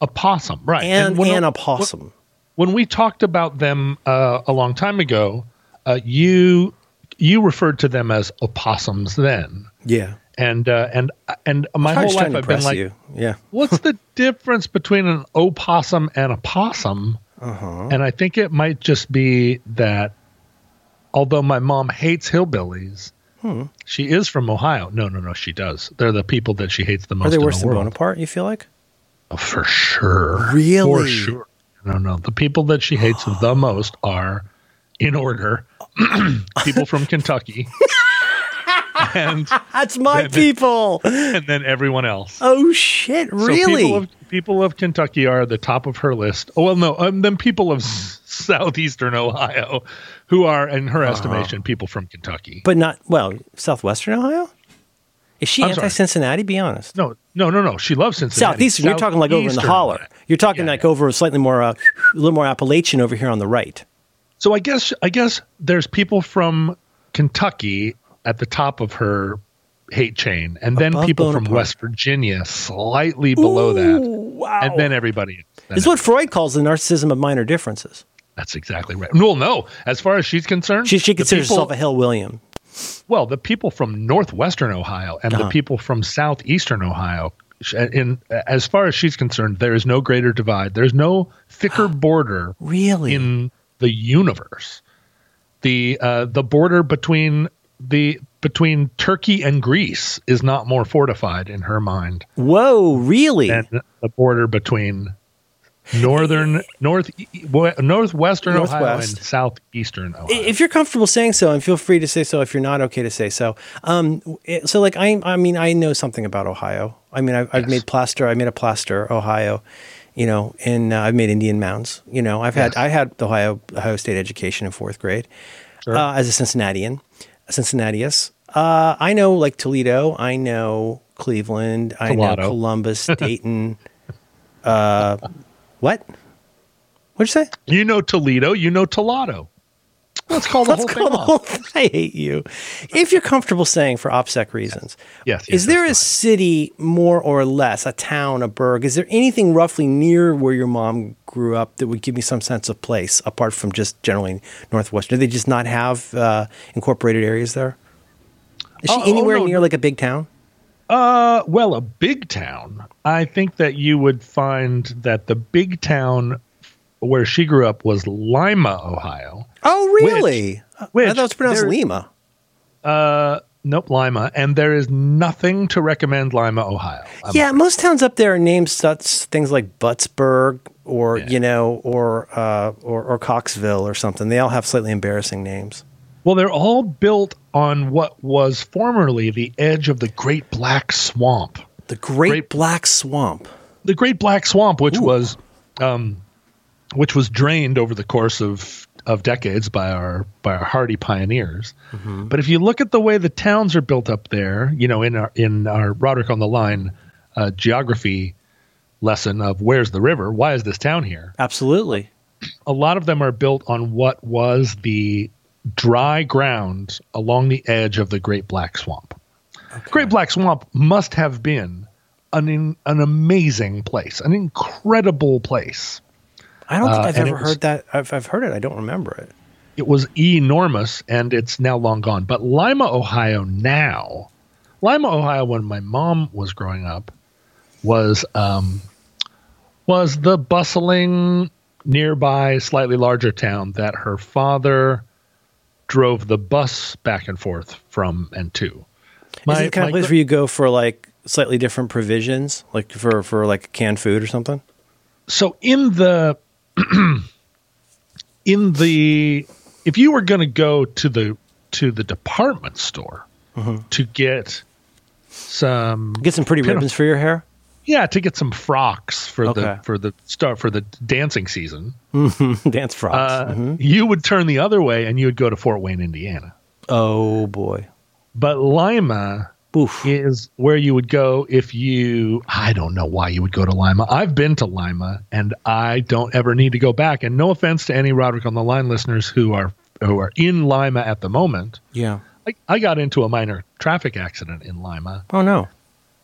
a possum, right? and when, and a possum. When we talked about them uh, a long time ago, uh, you you referred to them as opossums then, yeah. and uh, and and my whole life I've been like, you. Yeah. <laughs> what's the difference between an opossum and a possum? Uh-huh. And I think it might just be that although my mom hates hillbillies, Hmm. she is from Ohio. No, no, no, she does. They're the people that she hates the most Are they in worse the than world. Bonaparte? You feel like? Oh, for sure. For Really? sure. No, no. The people that she hates the <gasps> most are, in order, <clears throat> people from Kentucky, <laughs> and That's my people. and then everyone else. Oh shit! So Really? people of, people of Kentucky are at the top of her list. Oh well, no. Um, then people of s- southeastern Ohio, who are, in her estimation, people from Kentucky. but not well. Southwestern Ohio. Is she I'm sorry. anti-Cincinnati? Be honest. No, no, no, no. She loves Cincinnati. Southeastern. You're talking like over in the holler. You're talking Yeah, like yeah. over slightly more, uh, a little more Appalachian over here on the right. So I guess I guess there's people from Kentucky at the top of her hate chain, and then Above people from West Virginia slightly below Ooh, that, Wow. and then everybody. Then is what Freud calls the narcissism of minor differences. That's exactly right. Well, no, as far as she's concerned, She, she considers people- herself a Hill William. Well, the people from northwestern Ohio and Uh-huh. the people from southeastern Ohio. In as far as she's concerned, there is no greater divide. There's no thicker <gasps> border Really? in the universe. The uh, the border between the between Turkey and Greece is not more fortified in her mind Whoa, really? than the border between northern north we- northwestern Ohio Northwest. and southeastern Ohio. if you're comfortable saying so, and feel free to say so if you're not okay to say so. Um, so like I, I mean, I know something about Ohio. I mean, I've, I've made plaster. I made a plaster, Ohio. You know, and uh, I've made Indian mounds. You know, I've had Yes. I had the Ohio Ohio State education in fourth grade Sure. uh, as a Cincinnatian, a Cincinnatius. Uh, I know like Toledo. I know Cleveland. I know Columbus, <laughs> Dayton. What? What'd you say? you know Toledo, you know Toledo. Let's call the Let's whole call thing the off. whole thing. <laughs> I hate you. If you're comfortable saying for OPSEC reasons, Yes, yes, is there a that's city more or less, a town, a burg? Is there anything roughly near where your mom grew up that would give me some sense of place, apart from just generally Northwestern? Do they just not have uh, incorporated areas there? Is she Oh, oh, anywhere no. near like a big town? Uh, well, a big town. I think that you would find that the big town where she grew up was Lima, Ohio. Oh, really? which I thought it was pronounced there- Lima. Uh, nope, Lima, and there is nothing to recommend Lima, Ohio. I'm- yeah, most towns up there are named such things like Buttsburg or Yeah. you know or uh, or or Coxville or something. They all have slightly embarrassing names. Well, they're all built on what was formerly the edge of the Great Black Swamp. The Great, Great- Black Swamp. The Great Black Swamp, which Ooh. was, um, which was drained over the course of of decades by our by our hardy pioneers. But if you look at the way the towns are built up there, you know, in our in our Roderick on the Line uh, geography lesson of where's the river, why is this town here? Absolutely. a lot of them are built on what was the dry ground along the edge of the Great Black Swamp. Great Black Swamp must have been an in, an amazing place, an incredible place. I don't think Uh, I've ever was- heard that. I've, I've heard it. I don't remember it. It was enormous, and it's now long gone. But Lima, Ohio, now, Lima, Ohio, when my mom was growing up, was um, was the bustling nearby, slightly larger town that her father drove the bus back and forth from and to. Is it kind my of place gr- where you go for like slightly different provisions, like for for like canned food or something? so in the <clears throat> in the if you were going to go to the to the department store Mm-hmm. to get some Get some pretty Pin- ribbons for your hair. Yeah to get some frocks for Okay. the for the start for the dancing season <laughs> Dance frocks. uh, Mhm. you would turn the other way and you would go to Fort Wayne Indiana Oh boy. but Lima Oof. is where you would go if you I don't know why you would go to Lima. I've been to Lima and I don't ever need to go back. And no offense to any Roderick on the line listeners who are who are in Lima at the moment. Yeah. I, I got into a minor traffic accident in Lima Oh no.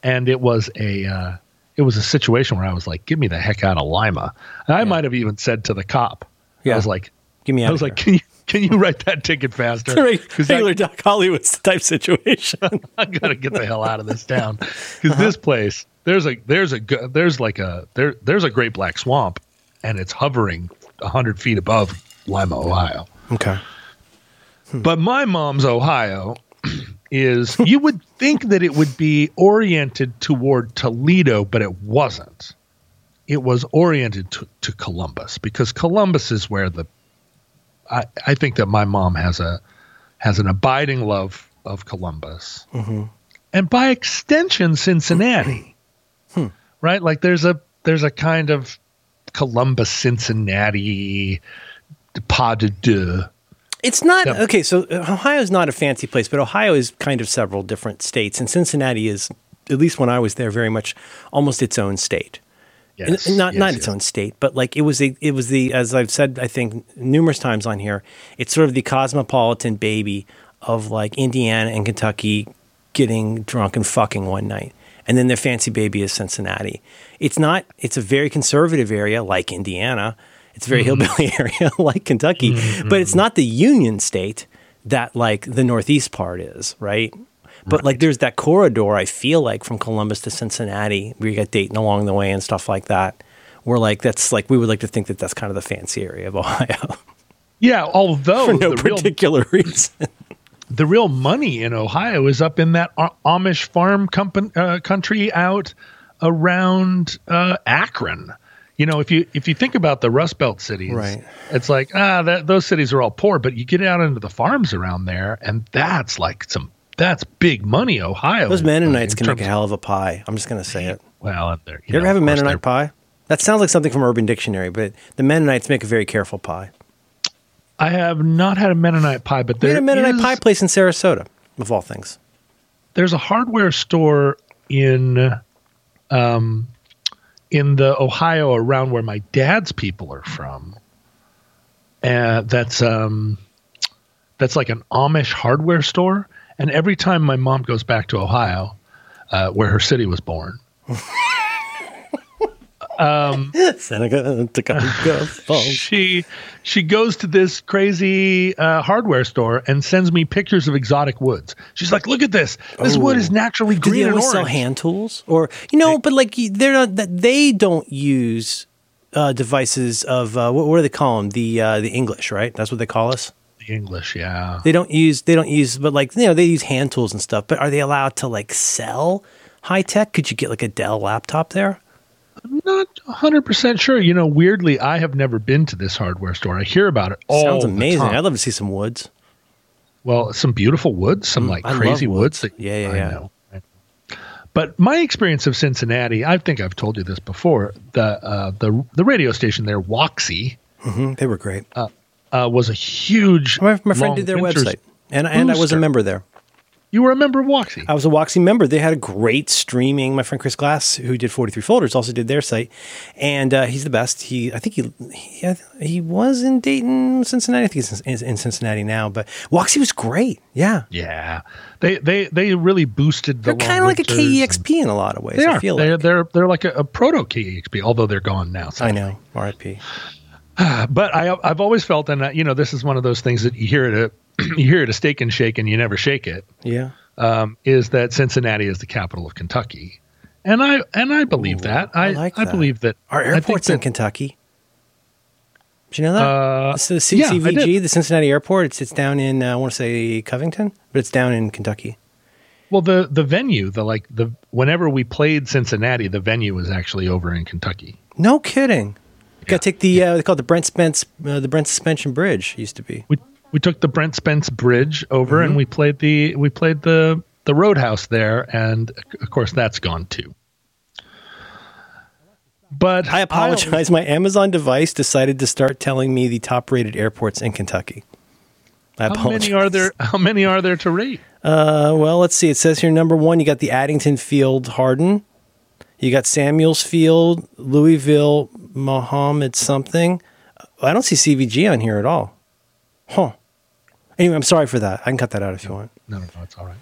and it was a uh, it was a situation where I was like, "Get me the heck out of Lima." And I might have even said to the cop, Yeah. "I was like, Give me out. I was like, can you can you write that ticket faster? right. 'Cause I- regular Doc Hollywood's type situation. <laughs> I gotta get the hell out of this town because Uh-huh. this place there's a there's a there's like a there there's a Great Black Swamp, and it's hovering hundred feet above Lima, Ohio. okay. But my mom's Ohio is <laughs> you would think that it would be oriented toward Toledo, but it wasn't. It was oriented to, to Columbus because Columbus is where the I, I think that my mom has a has an abiding love of Columbus. Mm-hmm. And by extension Cincinnati. <clears throat> Hmm. Right? Like there's a there's a kind of Columbus Cincinnati pas de deux It's not okay. So Ohio is not a fancy place, but Ohio is kind of several different states, and Cincinnati is, at least when I was there, very much almost its own state. Yes, and not yes, not yes. its own state, but like it was a it was the as I've said I think numerous times on here, it's sort of the cosmopolitan baby of like Indiana and Kentucky getting drunk and fucking one night. And then their fancy baby is Cincinnati. It's not it's a very conservative area like Indiana. It's a very Mm-hmm. hillbilly <laughs> area like Kentucky, but it's not the Union state that like the northeast part is, right? But like there's that corridor I feel like from Columbus to Cincinnati where you got Dayton along the way and stuff like that. Where like that's like we would like to think that that's kind of the fancy area of <laughs> Ohio Yeah, although for no the real particular reason. <laughs> the real money in Ohio is up in that Amish farm company, uh, country out around uh, Akron. You know, if you if you think about the Rust Belt cities, Right. it's like ah, that, those cities are all poor, but you get out into the farms around there, and that's like some that's big money. Ohio. Those Mennonites can make a hell of a pie. I'm just gonna say it. Well, You ever know, have a Mennonite pie? That sounds like something from Urban Dictionary, but the Mennonites make a very careful pie. I have not had a Mennonite pie, but We there had a Mennonite is- pie place in Sarasota, of all things. there's a hardware store in um in the Ohio around where my dad's people are from. Uh, that's um that's like an Amish hardware store and every time my mom goes back to Ohio uh, where her city was born <laughs> <laughs> Seneca, Tacoma Falls. she she goes to this crazy uh, hardware store and sends me pictures of exotic woods. She's like, "Look at this! This wood is naturally Do green they and always orange." sell hand tools, or you know? But like they're not that they don't use uh, devices of uh, what, what do they call them? The uh, the English, right? That's what they call us. The English, yeah. They don't use they don't use, but like you know they use hand tools and stuff. But are they allowed to like sell high tech? Could you get like a Dell laptop there? I'm not 100% sure. You know, weirdly, I have never been to this hardware store. I hear about it all Sounds amazing. I'd love to see some woods. well, some beautiful woods, some like Mm, I crazy woods. woods. that, Yeah, yeah, I yeah. know. But my experience of Cincinnati, I think I've told you this before. The uh, the the radio station there, WOXY, hmm They were great. uh, was a huge. my, my friend did their website, and and I was a member there. You were a member of WOXY. I was a WOXY member. They had a great streaming. My friend Chris Glass, who did 43 Folders, also did their site, and uh, he's the best. He, I think he, he, he was in Dayton, Cincinnati. I think he's in, in Cincinnati now. But WOXY was great. Yeah, yeah, they they they really boosted the. they're kind of like a long and- KEXP in a lot of ways. They I are. feel They're like. they're they're like a, a proto KEXP, although they're gone now. I know. R.I.P. <sighs> but I, I've always felt, and uh, you know, this is one of those things that you hear it, a, <clears throat> you hear it a steak and shake, and you never shake it. Yeah. Um, is that Cincinnati is the capital of Kentucky, and I and I believe Ooh, that. I I like I believe that Our airport's in Kentucky. Did you know that? Uh, It's the yeah, CCVG, did. the Cincinnati Airport. It's it's down in uh, I want to say Covington, but it's down in Kentucky. Well, the the venue, the like the whenever we played Cincinnati, the venue was actually over in Kentucky. No kidding. Got to take the uh, they call it the Brent Spence uh, the Brent Suspension Bridge used to be. We we took the Brent Spence Bridge over, Mm-hmm. and we played the we played the the Roadhouse there, and of course that's gone too. But I apologize. My Amazon device decided to start telling me the top rated airports in Kentucky. I How apologize. many are there? How many are there to rate? Uh, well, let's see. It says here number one, you got the Addington Field Hardin. You got Samuels Field, Louisville, Mohammed something. I don't see CVG on here at all. Huh. Anyway, I'm sorry for that. I can cut that out if you want. No, no, no, it's all right.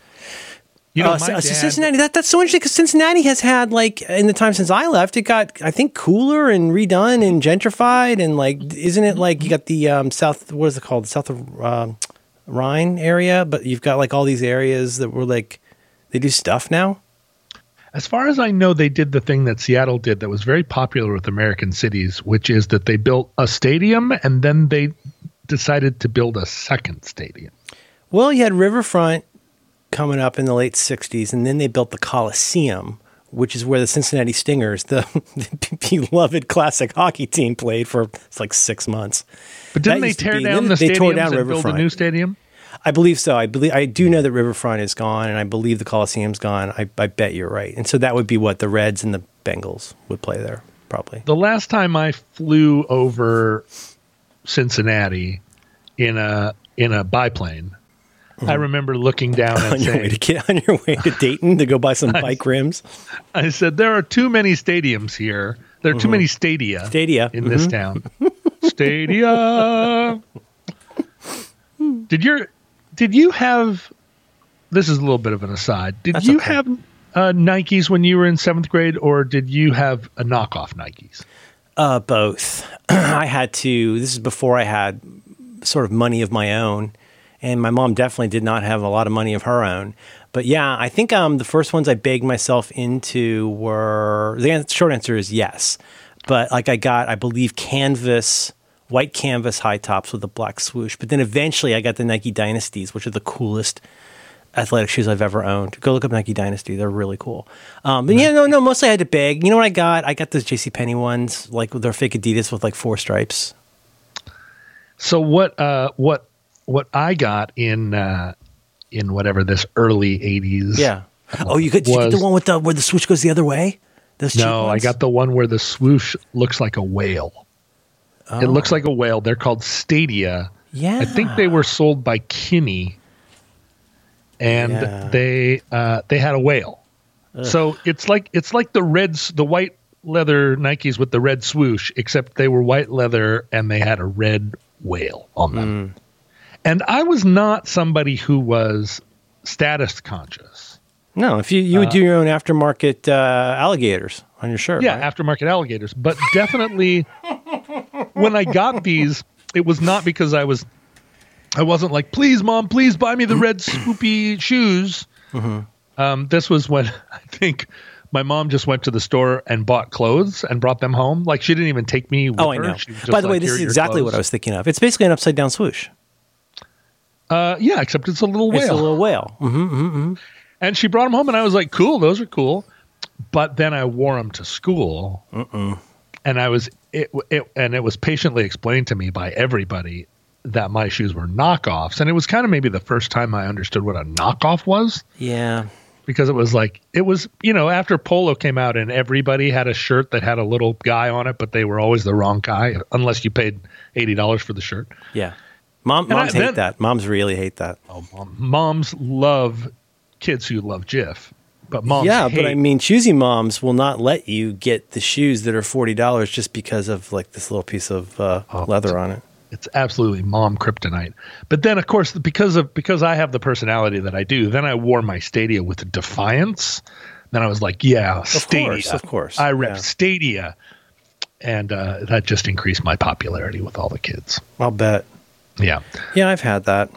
You know, Uh, my so- dad, Cincinnati. That, that's so interesting because Cincinnati has had like in the time since I left, it got I think cooler and redone and gentrified and like isn't it like you got the um, south what is it called the south of um, Rhine area, but you've got like all these areas that were like they do stuff now. as far as I know, they did the thing that Seattle did that was very popular with American cities, which is that they built a stadium and then they decided to build a second stadium. Well, you had Riverfront coming up in the late '60s, and then they built the Coliseum, which is where the Cincinnati Stingers, the, <laughs> the beloved classic hockey team, played for like six months. But didn't they used to tear be- down they- the they tore down and build a Riverfront. new stadium? I believe so. I believe I do know that Riverfront is gone, and I believe the Coliseum's gone. I, I bet you're right. And so that would be what the Reds and the Bengals would play there, probably. The last time I flew over Cincinnati in a in a biplane, I mm-hmm. remember looking down <laughs> and on your way to get on your way to Dayton to go buy some <laughs> bike rims. I said, there are too many stadiums here. There are too mm-hmm. many stadia, Stadia. in this mm-hmm. town. <laughs> Stadia. did your did you have this is a little bit of an aside. Did That's you okay. have uh, Nikes when you were in seventh grade, or did you have a knockoff Nikes? Uh, both. <clears throat> I had to. This is before I had sort of money of my own, and my mom definitely did not have a lot of money of her own. But yeah, I think um, the first ones I begged myself into were the an- short answer is yes. But like I got, I believe canvas, white canvas high tops with a black swoosh. But then eventually I got the Nike Dynasties, which are the coolest athletic shoes I've ever owned. Go look up Nike Dynasty; they're really cool. Um, but yeah, no, no. Mostly I had to beg. You know what I got? I got those J.C. Penney ones, like they're fake Adidas with like four stripes. So what uh, what what I got in uh, in whatever this early '80s? Yeah. Oh, you got, did you get the one with the where the swoosh goes the other way? Those cheap No, I got the one where the swoosh looks like a whale. It Oh. looks like a whale. They're called Stadia. Yeah. I think they were sold by Kinney, and Yeah. they uh, they had a whale. So it's like it's like the reds, the white leather Nikes with the red swoosh, except they were white leather and they had a red whale on them. And I was not somebody who was status conscious. No, if you you would do your own aftermarket uh, alligators on your shirt. Yeah, right? aftermarket alligators. But definitely when I got these, it was not because I was I wasn't like, please, mom, please buy me the red swoopy shoes. Um, this was when <laughs> I think my mom just went to the store and bought clothes and brought them home. Like she didn't even take me with Oh, I know. She was just By the way, this is exactly what I was thinking of. It's basically an upside down swoosh. Uh, yeah, except it's a little whale. It's a little whale. hmm And she brought them home, and I was like, "Cool, those are cool." But then I wore them to school, and I was it, it, and it was patiently explained to me by everybody that my shoes were knockoffs, and it was kind of maybe the first time I understood what a knockoff was Yeah. because it was like it was you know after Polo came out and everybody had a shirt that had a little guy on it, but they were always the wrong guy unless you paid eighty dollars for the shirt. Yeah. Mom, I- moms hate then- that. Moms really hate that. Oh, mom, moms love kids who love Jif, but moms yeah, but I mean, choosy moms will not let you get the shoes that are forty dollars just because of like this little piece of uh, Oh, leather on it. It's absolutely mom kryptonite. But then, of course, because of because I have the personality that I do, then I wore my Stadia with defiance. Then I was like, "Yeah, Stadia, course, of course, I rep yeah. Stadia," and uh, that just increased my popularity with all the kids. I'll bet. Yeah, Yeah, I've had that.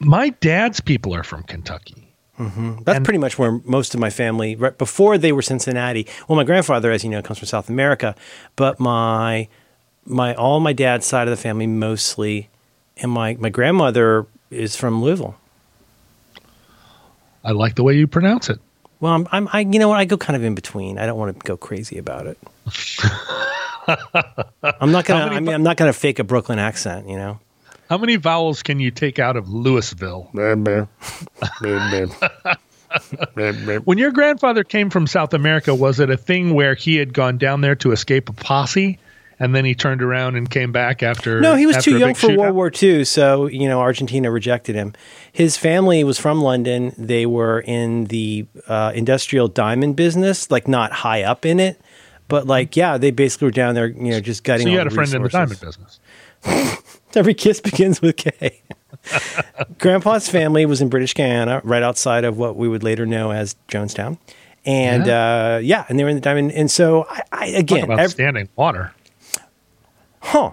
my dad's people are from Kentucky. That's And- pretty much where most of my family, right before they were Cincinnati. Well, my grandfather, as you know, comes from South America, but my my all my dad's side of the family mostly, and my my grandmother is from Louisville. I like the way you pronounce it. Well, I'm, I'm I you know what I go kind of in between. I don't want to go crazy about it. <laughs> I'm not gonna. many I mean, I'm not gonna fake a Brooklyn accent. You know. How many vowels can you take out of Louisville? <laughs> When your grandfather came from South America, was it a thing where he had gone down there to escape a posse, and then he turned around and came back after? No, he was too young for shootout? World War II, so you know Argentina rejected him. His family was from London. They were in the uh, industrial diamond business, like not high up in it, but like yeah, they basically were down there, you know, just gutting. So you had a friend in the diamond business. <laughs> Every kiss begins with K. <laughs> Grandpa's family was in British Guyana, right outside of what we would later know as Jonestown. And yeah, uh, yeah and they were in the diamond. And so, I, I Talk again, about ev- standing water. Huh.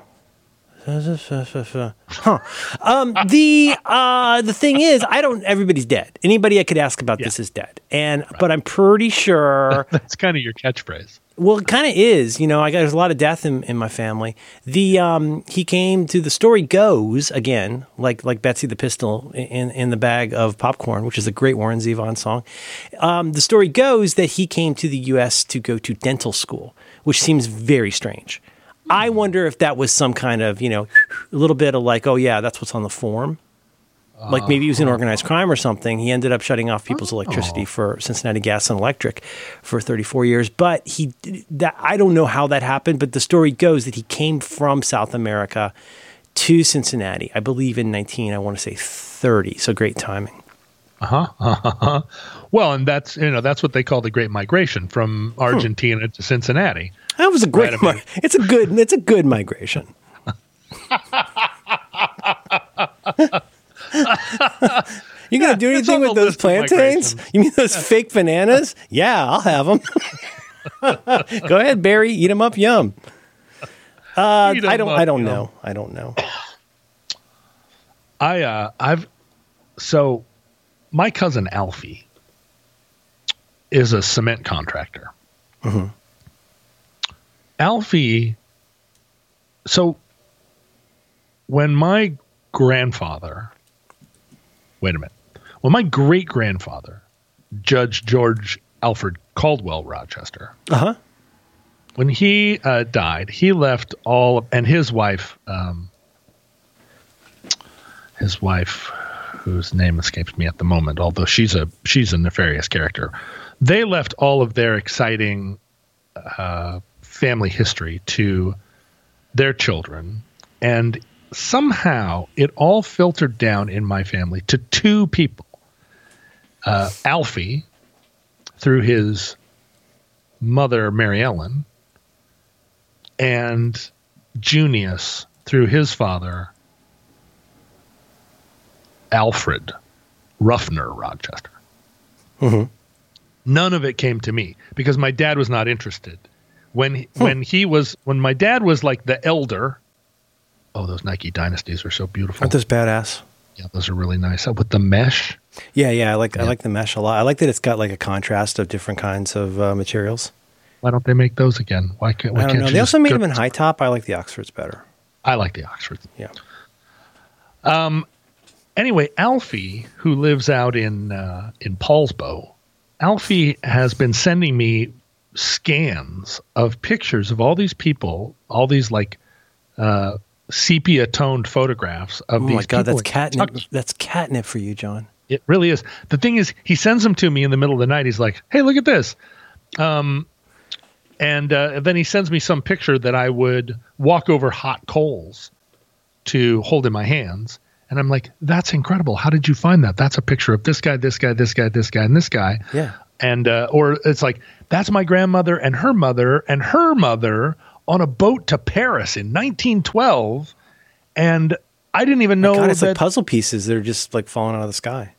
Huh. Um, the uh, the thing is, I don't. Everybody's dead. Anybody I could ask about this is dead, and but I'm pretty sure <laughs> That's kind of your catchphrase. Well, it kind of is. You know, I got there's a lot of death in, in my family. The um, he came to the story goes again, like like Betsy the Pistol in in the bag of popcorn, which is a great Warren Zevon song. Um, the story goes that he came to the U.S. to go to dental school, which seems very strange. I wonder if that was some kind of you know a little bit of like, oh yeah, that's what's on the form. Like maybe he was in organized crime or something. He ended up shutting off people's electricity for Cincinnati Gas and Electric for 34 years. But he, that I don't know how that happened. But the story goes that he came from South America to Cincinnati, I believe in 19, I want to say 30. So great timing. Uh-huh. uh-huh. <laughs> Well, and that's you know that's what they call the Great Migration from Argentina to Cincinnati. That was a great. Right, mi- it's a good. It's a good migration. <laughs> you gonna do anything with those plantains? You mean those fake bananas? Yeah, I'll have them. <laughs> Go ahead, Barry. Eat them up. Yum. Uh, Eat 'em I don't. up, I don't know. I don't know. <coughs> I uh I've so my cousin Alfie is a cement contractor. Alfie so when my grandfather wait a minute. When my great grandfather, Judge George Alfred Caldwell Rochester, Uh huh. when he uh, died, he left all, and his wife, um, his wife, whose name escapes me at the moment, although she's a she's a nefarious character, they left all of their exciting uh, family history to their children, and somehow it all filtered down in my family to two people, uh, Alfie, through his mother Mary Ellen, and Junius through his father, Alfred Ruffner Rochester. None of it came to me because my dad was not interested. When when he was when my dad was like the elder, oh those Nike dynasties are so beautiful. Aren't those badass? yeah, those are really nice. With the mesh, Yeah, yeah. I like. I like the mesh a lot. I like that it's got like a contrast of different kinds of uh, materials. why don't they make those again? Why can't? Why I don't can't know. They also made them in high top. I like the Oxfords better. I like the Oxfords. Yeah. Um. anyway, Alfie, who lives out in uh, in Poulsbo, Alfie has been sending me scans of pictures of all these people, all these like uh, sepia toned photographs of Oh these my god, that's catnip. Kentucky. That's catnip for you, John. It really is. The thing is, he sends them to me in the middle of the night. He's like, "Hey, look at this," um, and uh, then he sends me some picture that I would walk over hot coals to hold in my hands. And I'm like, "That's incredible! How did you find that? That's a picture of this guy, this guy, this guy, this guy, and this guy." Yeah. And uh, or it's like, "That's my grandmother and her mother and her mother on a boat to Paris in 1912," and I didn't even know God, it's that like puzzle pieces that are just like falling out of the sky.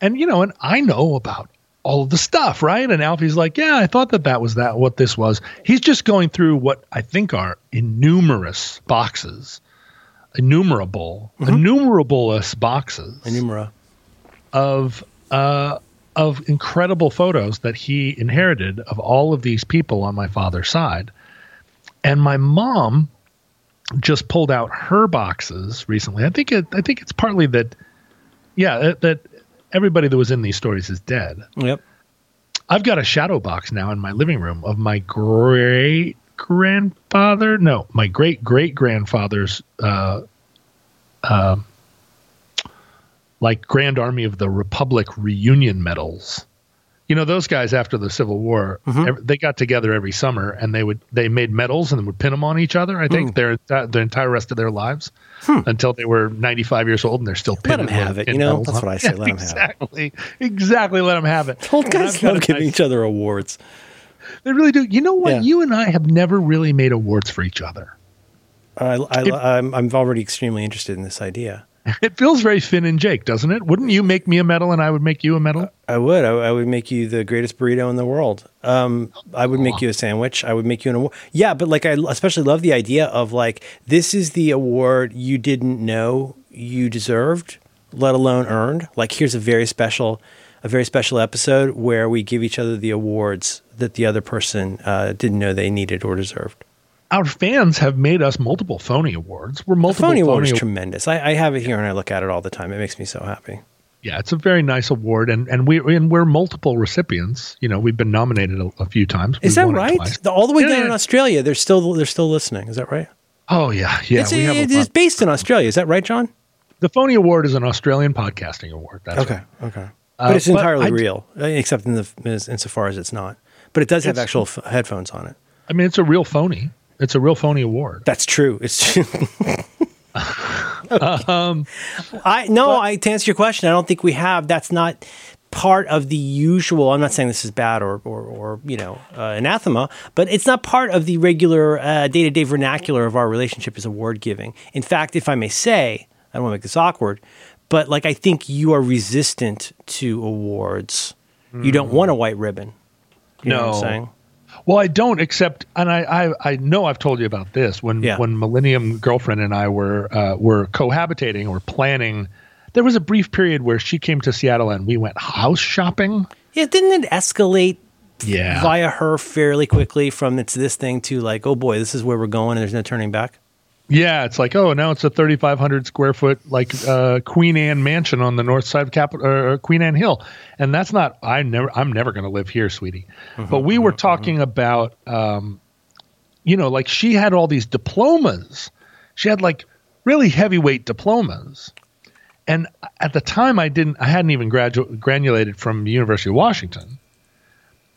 and you know, and I know about all of the stuff, right? And Alfie's like, yeah, I thought that that was that what this was. He's just going through what I think are innumerous boxes, innumerable, innumerablest boxes Enumera. of uh, of incredible photos that he inherited of all of these people on my father's side. And my mom just pulled out her boxes recently. I think it, I think it's partly that, yeah, that, everybody that was in these stories is dead. Yep. I've got a shadow box now in my living room of my great grandfather. No, my great great grandfather's, uh, uh, like Grand Army of the Republic reunion medals. You know those guys after the Civil War, mm-hmm. ev- they got together every summer and they would they made medals and then would pin them on each other. I think mm. their the entire rest of their lives hmm. until they were ninety five years old and they're still pinning. Let them have it, you know? That's on- what I say, Yeah, let <laughs> 'em have it. exactly, exactly. Let them have it. <laughs> Old guys love giving each other awards. they really do. You know what? Yeah. You and I have never really made awards for each other. I, I, I'm, I'm already extremely interested in this idea. <laughs> It feels very Finn and Jake, doesn't it? Wouldn't you make me a medal and I would make you a medal? I would. I, I would make you the greatest burrito in the world. Um, I would make you a sandwich. I would make you an award. Yeah, but like I especially love the idea of like this is the award you didn't know you deserved, let alone earned. Like here's a very special, a very special episode where we give each other the awards that the other person uh, didn't know they needed or deserved. Our fans have made us multiple phony awards. We're The multiple phony award is tremendous. I, I have it here and I look at it all the time. It makes me so happy. Yeah, it's a very nice award, and and we and we're multiple recipients. You know, we've been nominated a, a few times. Is that right? The- all the way Yeah, down in. Australia, they're still they're still listening. Is that right? Oh yeah, yeah. it's, we have it is based in Australia. Is that right, John? the phony award is an Australian podcasting award. That's Okay, right. okay. Uh, but it's but entirely I- real, uh, except in the insofar as it's not. But it does have actual f- headphones on it. I mean, it's a real phony. It's a real phony award. That's true. It's true. <laughs> Um, I no, I to answer your question, I don't think we have. That's not part of the usual. I'm not saying this is bad or or, or you know uh, anathema, but it's not part of the regular day to day vernacular of our relationship as award giving. In fact, if I may say, I don't want to make this awkward, but like I think you are resistant to awards. Mm. You don't want a white ribbon. You no. know what I'm saying? Well, I don't, except, and I, I, I know I've told you about this when yeah. when Millennium Girlfriend and I were uh, were cohabitating or planning. There was a brief period where she came to Seattle and we went house shopping. Yeah, didn't it escalate? Yeah. via her fairly quickly from it's this thing to like, oh boy, this is where we're going, and there's no turning back. Yeah, it's like oh now it's a 3,500 square foot like uh, Queen Anne mansion on the north side of Capitol uh, Queen Anne Hill, and that's not I never I'm never going to live here, sweetie. Mm-hmm, but we were mm-hmm, talking mm-hmm. about, um, you know, like she had all these diplomas. She had like really heavyweight diplomas, and at the time I didn't I hadn't even gradu- granulated from the University of Washington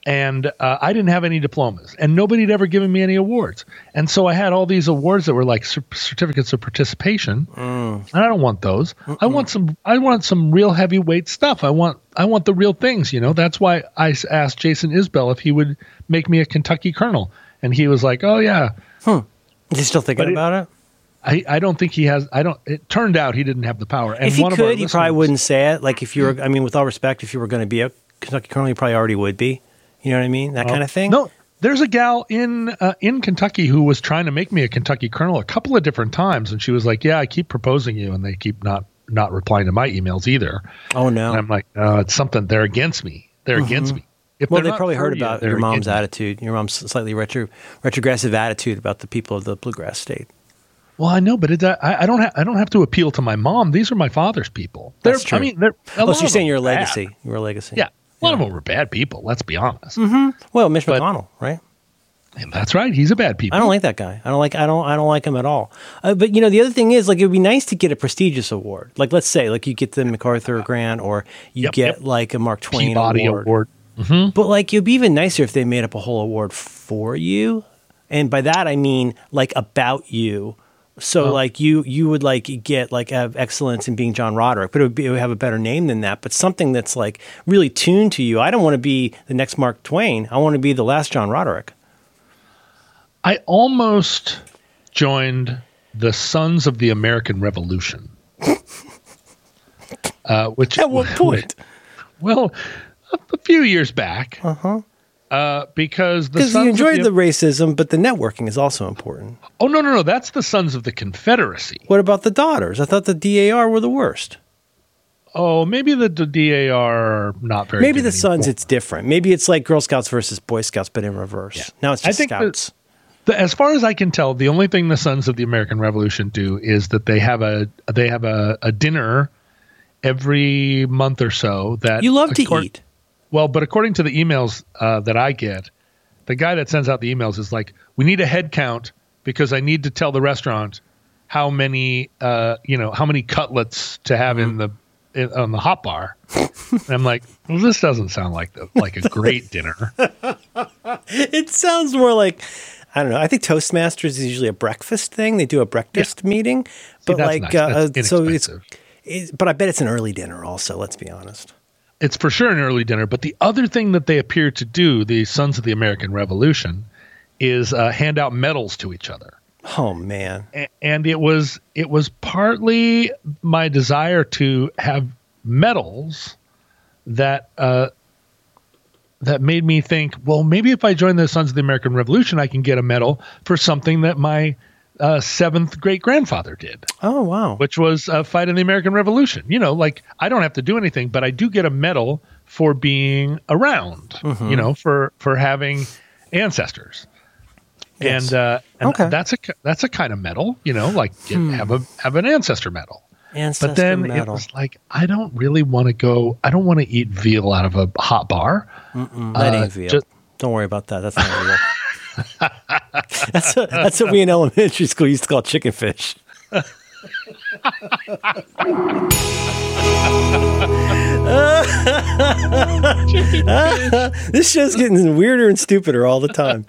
and uh, I didn't have any diplomas, and nobody had ever given me any awards. And so I had all these awards that were like certificates of participation, mm. and I don't want those. Mm-mm. I want some. I want some real heavyweight stuff. I want. I want the real things. You know. That's why I asked Jason Isbell if he would make me a Kentucky Colonel, and he was like, "Oh yeah." Hmm. Is he still thinking about it? I, I don't think he has. I don't. It turned out he didn't have the power. And if he could, he probably wouldn't say it. Like if you were, I mean, with all respect, if you were going to be a Kentucky Colonel, you probably already would be. You know what I mean? That kind of thing. No, there's a gal in uh, in Kentucky who was trying to make me a Kentucky colonel a couple of different times, and she was like, "Yeah, I keep proposing you, and they keep not not replying to my emails either." Oh no! And I'm like, uh, "It's something. They're against me. They're mm-hmm. against me." If well, they probably heard about you, your mom's attitude, your mom's slightly retro retrogressive attitude about the people of the bluegrass state. Well, I know, but it, I, I, don't. Ha- I don't have to appeal to my mom. These are my father's people. They're, That's true. I mean, they're. Oh, so you're saying you're a legacy. A legacy. Yeah, a lot of them were bad people. Let's be honest. Mm-hmm. Well, Mitch but, McConnell, right? that's right. He's a bad people. I don't like that guy. I don't like. I don't. I don't like him at all. Uh, but you know, the other thing is, like, it would be nice to get a prestigious award. Like, let's say, like, you get the MacArthur grant, or you yep, get yep. like a Mark Twain Peabody award. award. Mm-hmm. But like, it'd be even nicer if they made up a whole award for you. And by that, I mean like about you so like you you would like get like have excellence in being John Roderick, but it would, be, it would have a better name than that. But something that's like really tuned to you. I don't want to be the next Mark Twain. I want to be the last John Roderick. I almost joined the Sons of the American Revolution. <laughs> uh, which at what <laughs> point? Well, a, a few years back. Uh huh. Uh, because because you enjoyed the, the, racism, but the networking is also important. Oh no, no, no! That's the Sons of the Confederacy. What about the daughters? I thought the DAR were the worst. Oh, maybe the, the DAR are not very. Maybe the Sons, it's different. Maybe it's like Girl Scouts versus Boy Scouts, but in reverse. Yeah. Now it's just I think Scouts. The, the, as far as I can tell, the only thing the Sons of the American Revolution do is that they have a they have a, a dinner every month or so that you love to eat. Well, but according to the emails uh, that I get, the guy that sends out the emails is like, "We need a head count because I need to tell the restaurant how many, uh, you know, how many cutlets to have mm-hmm. in the in, on the hot bar." and I'm like, "Well, this doesn't sound like the, like a great <laughs> dinner." it sounds more like I don't know. I think Toastmasters is usually a breakfast thing. They do a breakfast yeah. meeting, but See, like nice. uh, so it's, it's. But I bet it's an early dinner also. Let's be honest it's for sure an early dinner. But the other thing that they appear to do, the Sons of the American Revolution, is uh, hand out medals to each other. Oh man! A- and it was it was partly my desire to have medals that uh, that made me think, well, maybe if I join the Sons of the American Revolution, I can get a medal for something that my uh, seventh great grandfather did. Oh wow! Which was a fight in the American Revolution. You know, like I don't have to do anything, but I do get a medal for being around. Mm-hmm. You know, for for having ancestors. Yes. And, uh, and okay. that's a that's a kind of medal, you know, like get, hmm. have a have an ancestor medal. Ancestor but then medal. it was like I don't really want to go. I don't want to eat veal out of a hot bar. Mm-mm, uh, veal. Just, don't worry about that. That's not real. <laughs> <laughs> that's, what, that's what we in elementary school used to call chicken fish. <laughs> <laughs> this show's getting weirder and stupider all the time.